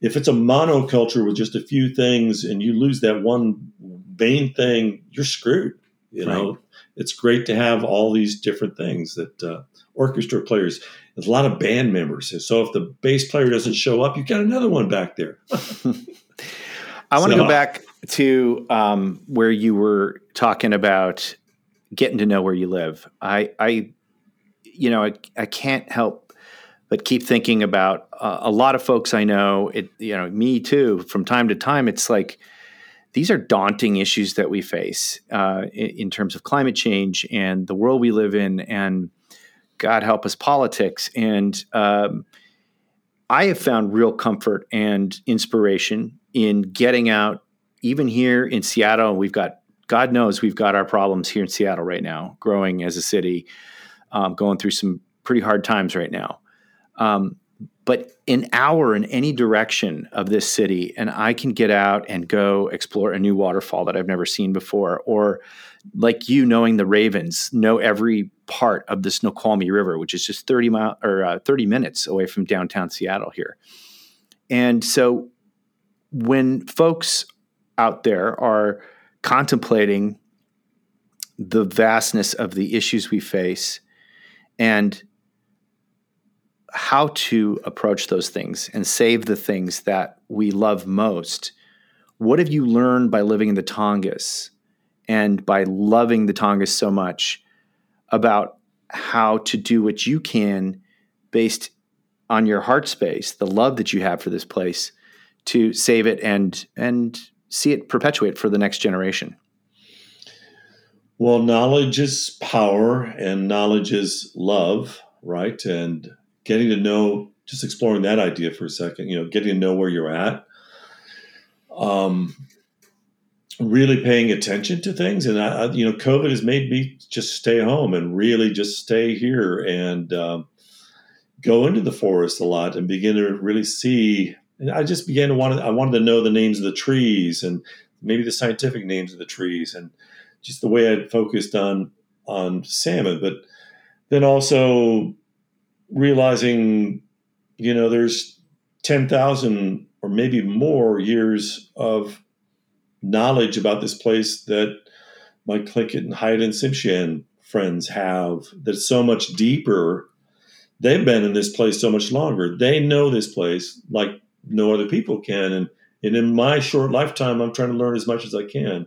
if it's a monoculture with just a few things and you lose that one main thing, you're screwed. You know, it's great to have all these different things that uh, orchestra players. There's a lot of band members, so if the bass player doesn't show up, you've got another one back there. I want to So- go back to um, where you were talking about getting to know where you live. I, I you know, I, I can't help but keep thinking about uh, a lot of folks I know. It, you know, me too. From time to time, it's like these are daunting issues that we face uh, in, in terms of climate change and the world we live in, and God help us, politics. And um, I have found real comfort and inspiration in getting out, even here in Seattle. We've got, God knows, we've got our problems here in Seattle right now, growing as a city, um, going through some pretty hard times right now. Um, but an hour in any direction of this city, and I can get out and go explore a new waterfall that I've never seen before, or like you knowing the Ravens, know every part of the Snoqualmie River, which is just thirty mile or uh, thirty minutes away from downtown Seattle here. And so, when folks out there are contemplating the vastness of the issues we face and how to approach those things and save the things that we love most. What have you learned by living in the Tongass and by loving the Tongass so much about how to do what you can based on your heart space, the love that you have for this place to save it and and see it perpetuate for the next generation? Well, knowledge is power, and knowledge is love, right? And getting to know, just exploring that idea for a second, you know, getting to know where you're at, um, really paying attention to things. And, I, you know, COVID has made me just stay home and really just stay here and um, go into the forest a lot and begin to really see. And I just began to want to, I wanted to know the names of the trees and maybe the scientific names of the trees and just the way I'd focused on on salmon, but then also realizing, you know, there's ten thousand or maybe more years of knowledge about this place that my Tlingit and Haida and Tsimshian friends have that's so much deeper. They've been in this place so much longer. They know this place like no other people can. And, and in my short lifetime, I'm trying to learn as much as I can.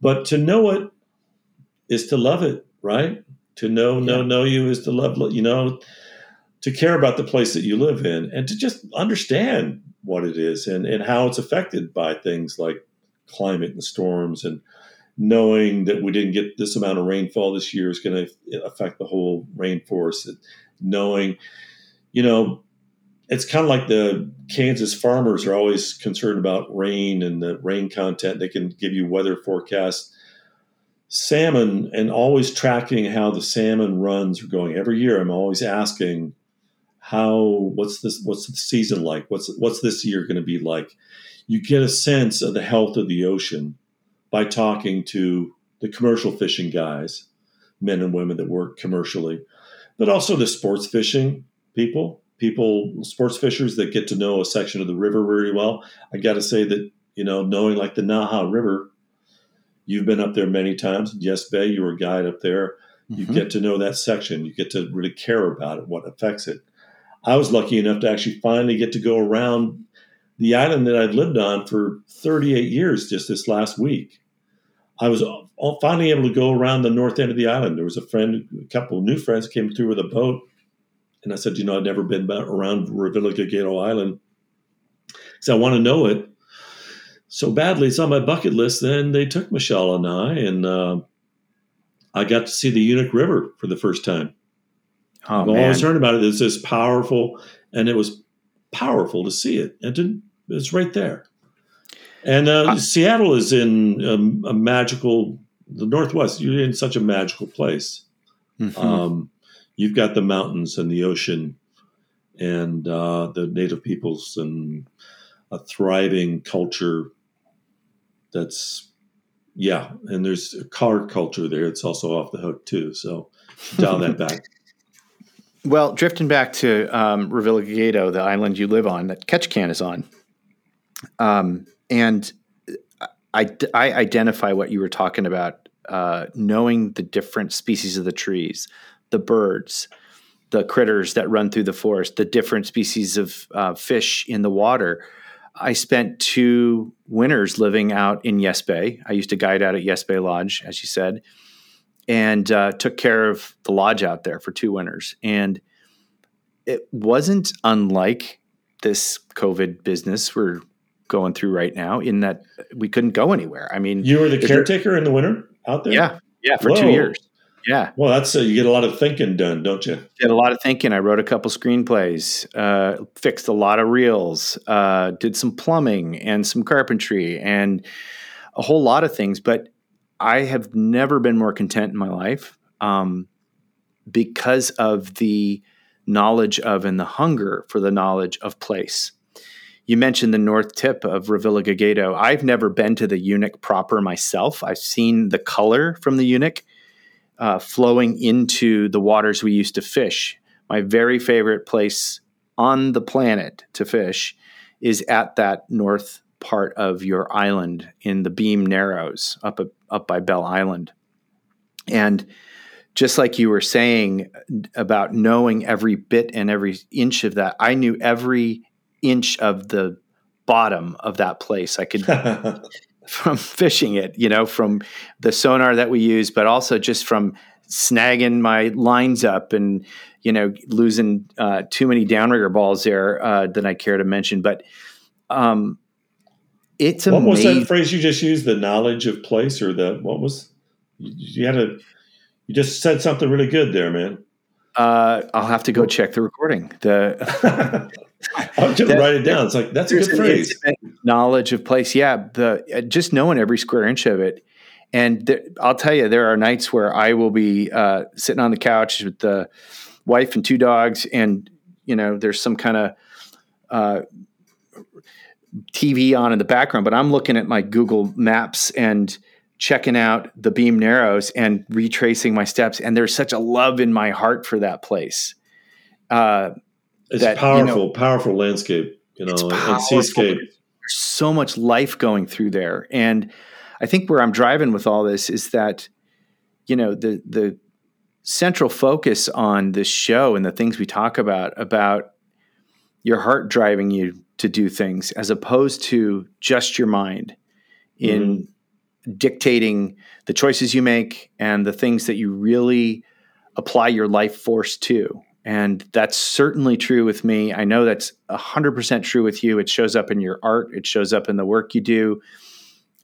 But to know it is to love it, right? To know, know, know you is to love, you know, to care about the place that you live in and to just understand what it is and, and how it's affected by things like climate and storms and knowing that we didn't get this amount of rainfall this year is going to affect the whole rainforest and knowing you know it's kind of like the kansas farmers are always concerned about rain and the rain content. They can give you weather forecasts. Salmon and always tracking how the salmon runs are going. Every year i'm always asking how what's this what's the season like? What's what's this year going to be like? You get a sense of the health of the ocean by talking to the commercial fishing guys men and women that work commercially but also the sports fishing people people sports fishers that get to know a section of the river very well i got to say that You know, knowing like the Naha River, you've been up there many times. Yes, Bay, you were a guide up there. You Mhm. get to know that section. You get to really care about it, what affects it. I was lucky enough to actually finally get to go around the island that I'd lived on for 38 years just this last week. I was all- finally able to go around the north end of the island. There was a friend, a couple of new friends came through with a boat. And I said, you know, I'd never been around Revillagigedo Island because I want to know it so badly. It's on my bucket list. Then they took Michelle and I, and uh, I got to see the Unuk River for the first time. Oh I've man, always heard about it. It's this powerful, and it was powerful to see it. And to, it's right there. And uh, I- Seattle is in um, a magical, the Northwest. You're in such a magical place. Mhm. Um, you've got the mountains and the ocean, and uh, the native peoples, and a thriving culture. That's yeah, and there's a car culture there. It's also off the hook too. So dial that back. Well, drifting back to um, Revillagigedo, the island you live on, that Ketchikan is on, um, and I, I identify what you were talking about, uh, knowing the different species of the trees, the birds, the critters that run through the forest, the different species of uh, fish in the water. I spent two winters living out in Yes Bay. I used to guide out at Yes Bay Lodge, as you said and uh, took care of the lodge out there for two winters. And it wasn't unlike this COVID business we're going through right now, in that we couldn't go anywhere. I mean, You were the caretaker in the winter out there. yeah, yeah, for Whoa. two years. Yeah, Well, that's uh, you get a lot of thinking done, don't you? did a lot of thinking. I wrote a couple screenplays, uh, fixed a lot of reels, uh, did some plumbing and some carpentry and a whole lot of things. But I have never been more content in my life um, because of the knowledge of and the hunger for the knowledge of place. You mentioned the north tip of Revillagigedo. I've never been to the Unuk proper myself. I've seen the color from the Unuk uh, flowing into the waters we used to fish. My very favorite place on the planet to fish is at that north part of your island in the Behm Narrows up up by Bell Island. And just like you were saying about knowing every bit and every inch of that, I knew every inch of the bottom of that place. I could from fishing it, you know, from the sonar that we use, but also just from snagging my lines up and, you know, losing uh, too many downrigger balls there uh, that I care to mention. But um, it's what was that phrase you just used? The knowledge of place, or the what was? You, had a. You just said something really good there, man. Uh, I'll have to go check the recording. The I'll just That- write it down. It's like that's a good phrase. Knowledge of place. Yeah, the uh, just knowing every square inch of it. And I'll tell you, there are nights where I will be uh, sitting on the couch with the wife and two dogs, and you know, there's some kind of uh, TV on in the background, but I'm looking at my Google Maps and checking out the Behm Narrows and retracing my steps. And there's such a love in my heart for that place. Uh, It's that, you powerful, powerful landscape. You know, and powerful. seascape. So much life going through there. And i think where i'm driving with all this is that you know the the central focus on this show and the things we talk about about your heart driving you to do things as opposed to just your mind in mm-hmm. dictating the choices you make and the things that you really apply your life force to and that's certainly true with me. I know that's 100% true with you. It shows up in your art, it shows up in the work you do.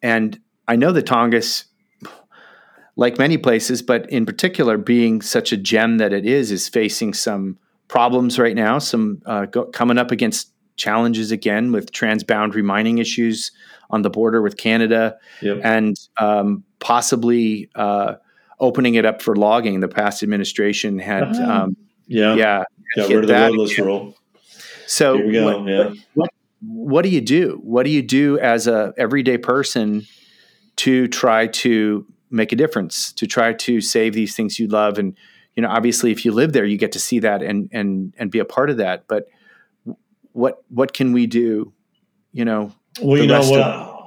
And I know that Tongass, like many places, but in particular, being such a gem that it is, is facing some problems right now, some uh, go, coming up against challenges again with transboundary mining issues on the border with Canada Yep. and um, possibly uh, opening it up for logging. The past administration had. Ah. Um, Yeah. yeah. Got rid of the roadless again. rule. So Here we go. what, yeah. what, what do you do? What do you do as a everyday person to try to make a difference, to try to save these things you love? And you know, obviously, if you live there, you get to see that and and and be a part of that. But what what can we do? You know, Well, you know what? of-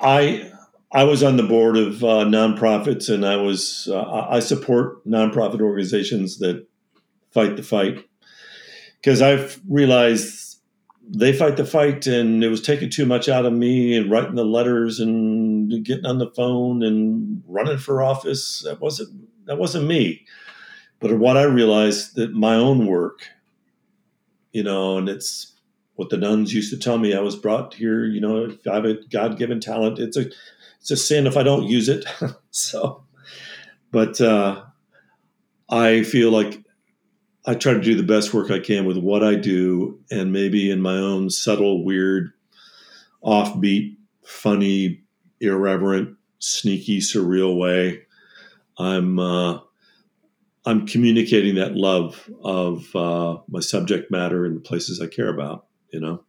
I I was on the board of uh, nonprofits, and I was uh, I support nonprofit organizations that fight the fight because I've realized they fight the fight, and it was taking too much out of me and writing the letters and getting on the phone and running for office. That wasn't that wasn't me. But what I realized that my own work, you know, and it's what the nuns used to tell me. I was brought here, you know, I have a God given talent, it's a it's a sin if I don't use it. so, but uh, I feel like I try to do the best work I can with what I do, and maybe in my own subtle, weird, offbeat, funny, irreverent, sneaky, surreal way. I'm uh, I'm communicating that love of uh, my subject matter and the places I care about. You know,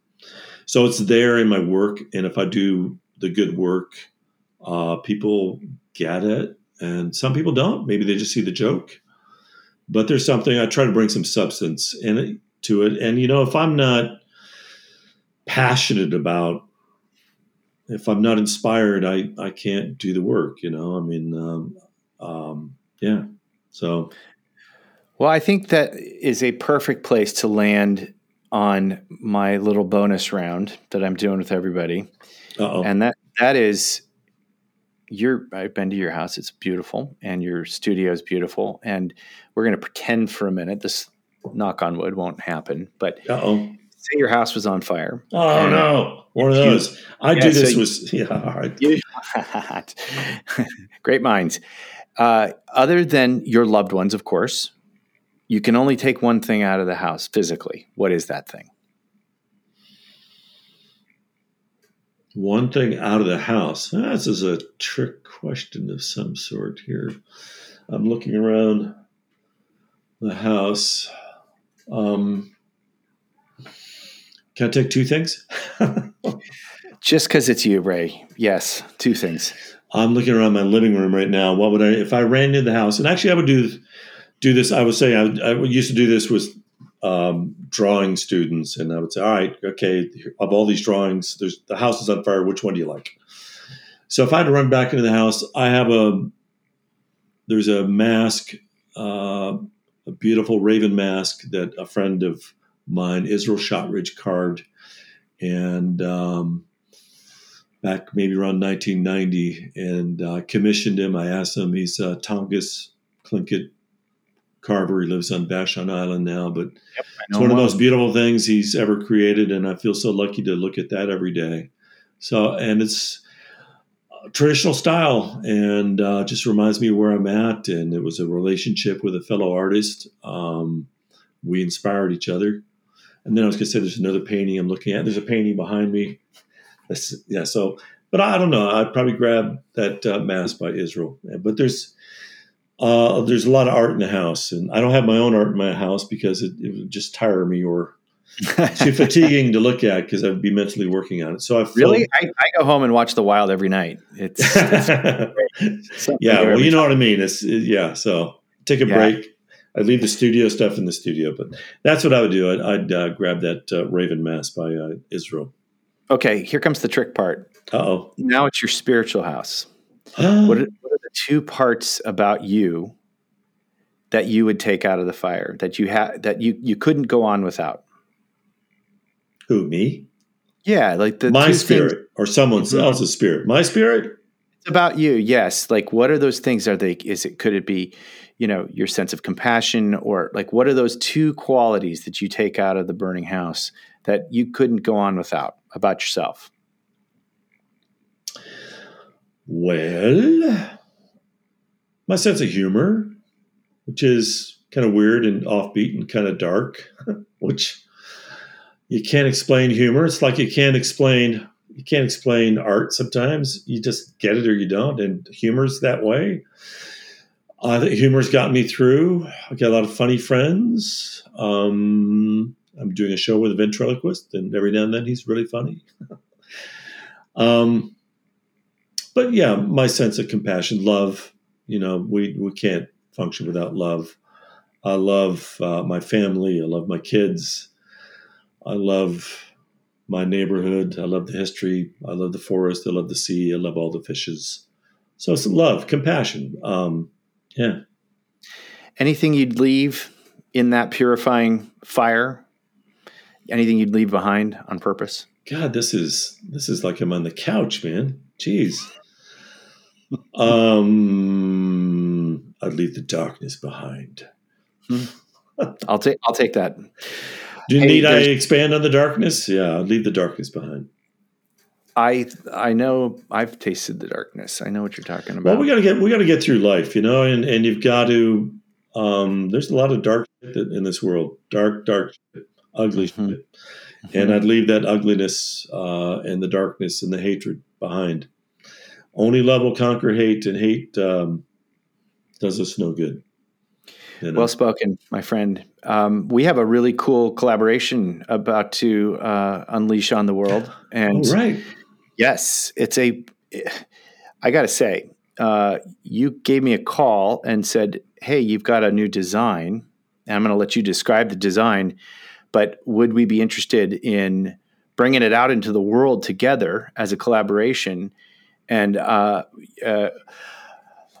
so it's there in my work, and if I do the good work, uh, people get it, and some people don't. Maybe they just see the joke but there's something I try to bring some substance in it, to it. And you know, if I'm not passionate about, if I'm not inspired, I I can't do the work. You know, I mean, um, um, yeah. So, well, I think that is a perfect place to land on my little bonus round that I'm doing with everybody, Uh-oh. and that that is your I've been to your house. It's beautiful, and your studio is beautiful. And we're going to pretend for a minute this knock on wood won't happen. But oh, say your house was on fire. Oh no, one of those. I yeah, do this so was yeah. All right. You, great minds. Uh, other than your loved ones, of course, you can only take one thing out of the house physically. What is that thing? One thing out of the house. This is a trick question of some sort here. I'm looking around the house. Um, can I take two things? Just because it's you, Ray. Yes, two things. I'm looking around my living room right now. What would I, if I ran into the house? And actually, I would do do this. I would say I, I used to do this with um, drawing students, and I would say, "All right, okay, of all these drawings, there's the house is on fire. Which one do you like?" So if I had to run back into the house, I have a there's a mask, uh, a beautiful raven mask that a friend of mine, Israel Shotridge, carved, and um, back maybe around 1990, and uh, commissioned him. I asked him, he's a Tongass Tlingit Carver. He lives on Vashon Island now, but yep, it's one of the most beautiful things he's ever created, and I feel so lucky to look at that every day. So, and it's traditional style, and uh, just reminds me where I'm at. And it was a relationship with a fellow artist. Um, we inspired each other, and then I was going to say, there's another painting I'm looking at. There's a painting behind me. That's, yeah, so. But I don't know. I'd probably grab that uh, mask by Israel. But there's uh, there's a lot of art in the house, and I don't have my own art in my house because it, it would just tire me or too fatiguing to look at because I'd be mentally working on it. So I really I, I, go home and watch The Wild every night. It's, it's yeah, well, you know what I mean. It's it, yeah. So take a yeah. break. I leave the studio stuff in the studio, but that's what I would do. I'd, I'd uh, grab that uh, Raven Mask by uh, Israel. Okay, here comes the trick part. oh. Now it's your spiritual house. what, are, what are the two parts about you that you would take out of the fire that you had that you you couldn't go on without? Who me? Yeah, like the my spirit things, or someone mm-hmm. else's spirit. My spirit. It's about you. Yes. Like, what are those things? Are they? Is it? Could it be? You know, your sense of compassion, or like, what are those two qualities that you take out of the burning house that you couldn't go on without about yourself? Well, my sense of humor, which is kind of weird and offbeat and kind of dark, which you can't explain humor. It's like you can't explain you can't explain art sometimes. You just get it or you don't, and humor's that way. I think humor's got me through. I got a lot of funny friends. Um, I'm doing a show with a ventriloquist, and every now and then he's really funny. um, but yeah, my sense of compassion, love. You know, we we can't function without love. I love uh, my family. I love my kids. I love my neighborhood. I love the history. I love the forest. I love the sea. I love all the fishes. So it's love, compassion. Um, yeah. Anything you'd leave in that purifying fire? Anything you'd leave behind on purpose? God, this is this is like I'm on the couch, man. Jeez. Um, I'd leave the darkness behind. I'll take I'll take that. Do you Hey, need I expand on the darkness? Yeah, I'd leave the darkness behind. I I know I've tasted the darkness. I know what you're talking about. Well, we gotta get we gotta get through life, you know, and and you've got to. Um, there's a lot of dark shit in this world, dark, dark, shit, ugly Mhm. shit, and I'd leave that ugliness uh, and the darkness and the hatred behind. Only love will conquer hate, and hate um, does us no good. You know? Well spoken, my friend. Um, we have a really cool collaboration about to uh, unleash on the world, and right. yes, it's a. I got to say, uh, you gave me a call and said, "Hey, you've got a new design, and I'm going to let you describe the design, but would we be interested in bringing it out into the world together as a collaboration?" And uh, uh,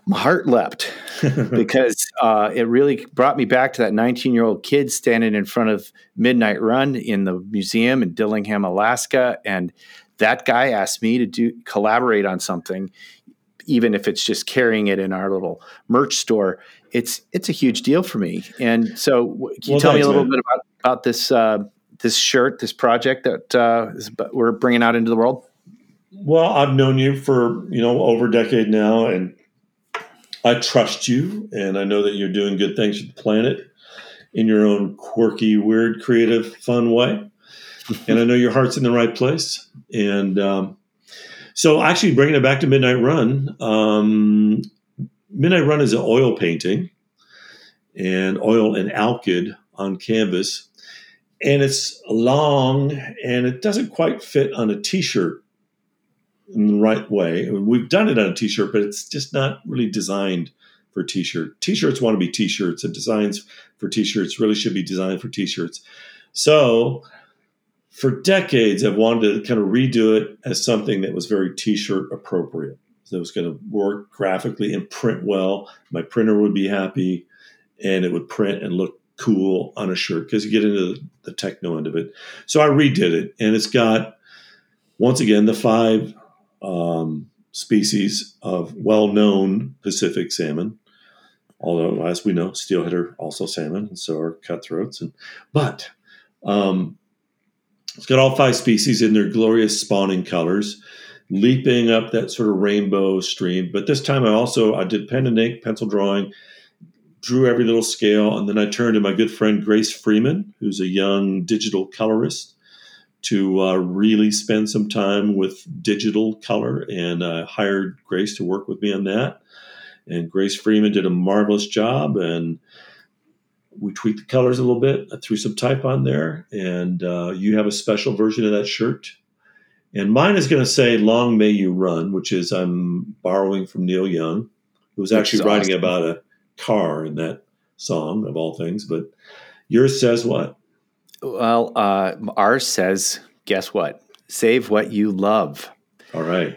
my heart leapt because uh, it really brought me back to that 19 year old kid standing in front of Midnight Run in the museum in Dillingham, Alaska. And that guy asked me to do collaborate on something, even if it's just carrying it in our little merch store. It's it's a huge deal for me. And so, can you Well, tell me a little man. bit about about this uh, this shirt, this project that uh, is, we're bringing out into the world? Well, I've known you for you know over a decade now, and I trust you, and I know that you're doing good things for the planet in your own quirky, weird, creative, fun way. and I know your heart's in the right place. And um, so, actually, bringing it back to Midnight Run, um, Midnight Run is an oil painting, and oil and alkyd on canvas, and it's long, and it doesn't quite fit on a T-shirt in the right way. We've done it on a t-shirt, but it's just not really designed for t-shirt. T-shirts want to be t-shirts, and designs for t-shirts really should be designed for t-shirts. So, for decades, I've wanted to kind of redo it as something that was very t-shirt appropriate. So it was going to work graphically and print well. My printer would be happy, and it would print and look cool on a shirt because you get into the, the techno end of it. So I redid it, and it's got once again the five um, species of well-known Pacific salmon. Although, as we know, steelhead are also salmon, and so are cutthroats. And but um, it's got all five species in their glorious spawning colors, leaping up that sort of rainbow stream. But this time, I also I did pen and ink, pencil drawing, drew every little scale, and then I turned to my good friend Grace Freeman, who's a young digital colorist to uh, really spend some time with digital color and I hired Grace to work with me on that. And Grace Freeman did a marvelous job and we tweaked the colors a little bit. I threw some type on there and uh, you have a special version of that shirt. And mine is going to say "Long May You Run," which is I'm borrowing from Neil Young, who was actually is writing about a car in that song of all things. But yours says what? Well, uh, ours says, guess what? Save what you love. All right.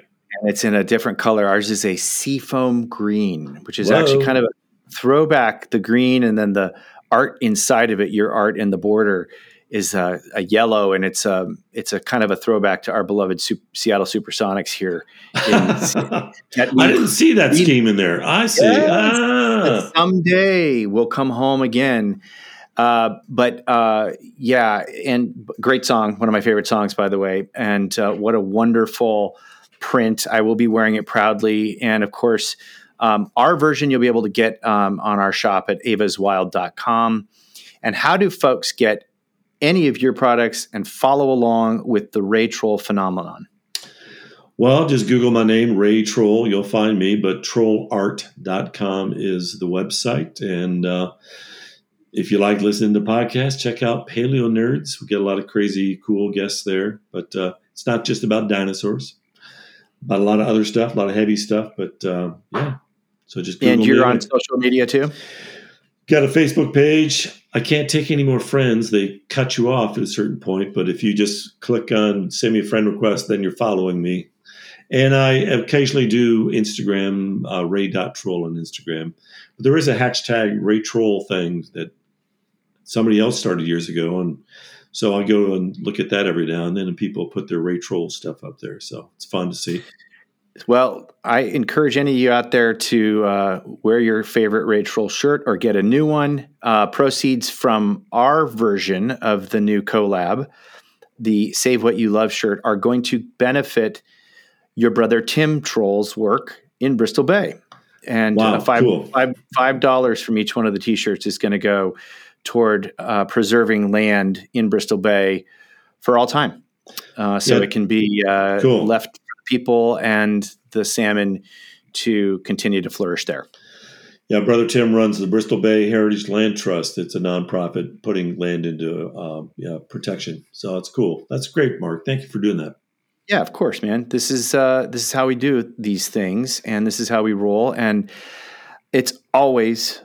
And it's in a different color. Ours is a seafoam green, which is Whoa. actually kind of a throwback, the green, and then the art inside of it, your art in the border is a, a yellow, and it's a it's a kind of a throwback to our beloved Sup- Seattle Supersonics here. I didn't see that scheme in there. I see. Yes. Ah. someday we'll come home again. Uh, but uh, yeah, and great song, one of my favorite songs, by the way. And uh, what a wonderful print! I will be wearing it proudly. And of course, um, our version you'll be able to get um, on our shop at avaswild.com. And how do folks get any of your products and follow along with the Ray Troll phenomenon? Well, just Google my name, Ray Troll. You'll find me, but trollart.com is the website. And uh, if you like listening to podcasts, check out Paleo Nerds. We get a lot of crazy, cool guests there. But uh, it's not just about dinosaurs, about a lot of other stuff, a lot of heavy stuff. But uh, yeah, so just Google and you're me. on social media too. Got a Facebook page. I can't take any more friends. They cut you off at a certain point. But if you just click on send me a friend request, then you're following me. And I occasionally do Instagram, uh, ray.troll on Instagram. But there is a hashtag Ray Troll thing that somebody else started years ago. And so I go and look at that every now and then, and people put their Ray Troll stuff up there. So it's fun to see. Well, I encourage any of you out there to uh, wear your favorite Ray Troll shirt or get a new one. Uh, proceeds from our version of the new collab, the Save What You Love shirt, are going to benefit your brother Tim Troll's work in Bristol Bay. And Wow, uh, five, cool. five, five dollars from each one of the t-shirts is going to go toward uh, preserving land in Bristol Bay for all time. Uh, so Yeah. it can be uh, Cool. left for people and the salmon to continue to flourish there. Yeah, Brother Tim runs the Bristol Bay Heritage Land Trust. It's a nonprofit putting land into um, yeah, protection. So it's cool. That's great, Mark. Thank you for doing that. Yeah, of course, man. This is uh, this is how we do these things, and this is how we roll. And it's always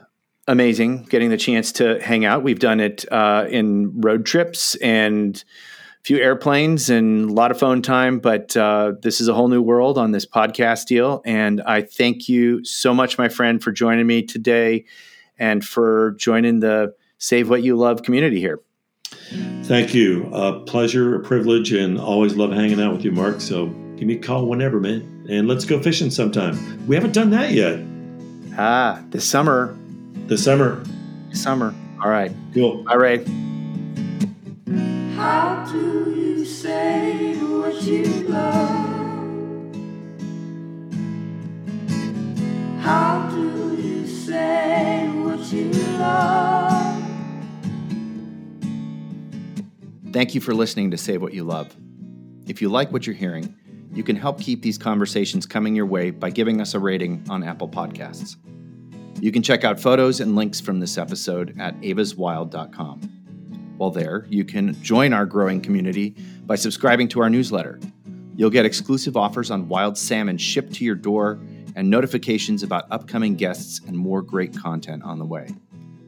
amazing getting the chance to hang out. We've done it uh, in road trips and a few airplanes and a lot of phone time, but uh, this is a whole new world on this podcast deal. And I thank you so much, my friend, for joining me today and for joining the Save What You Love community here. Thank you. A pleasure, a privilege, and always love hanging out with you, Mark. So give me a call whenever, man. And let's go fishing sometime. We haven't done that yet Ah, this summer, this summer. this summer. All right. Cool. Bye, Ray. How do you say what you love? How do you say what you love? Thank you for listening to Save What You Love. If you like what you're hearing, you can help keep these conversations coming your way by giving us a rating on Apple Podcasts. You can check out photos and links from this episode at evaswild.com. While there, you can join our growing community by subscribing to our newsletter. You'll get exclusive offers on wild salmon shipped to your door and notifications about upcoming guests and more great content on the way.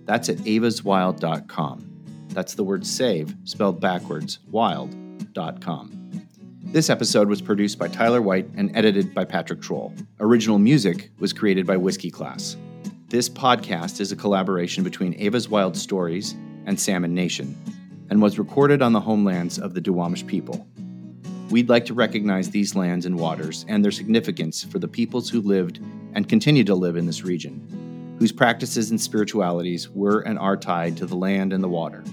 That's at evaswild.com. That's the word save, spelled backwards, wild.com. This episode was produced by Tyler White and edited by Patrick Troll. Original music was created by Whiskey Class. This podcast is a collaboration between Eva's Wild Stories and Salmon Nation and was recorded on the homelands of the Duwamish people. We'd like to recognize these lands and waters and their significance for the peoples who lived and continue to live in this region, whose practices and spiritualities were and are tied to the land and the water,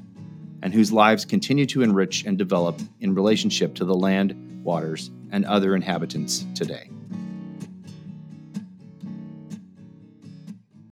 and whose lives continue to enrich and develop in relationship to the land, waters, and other inhabitants today.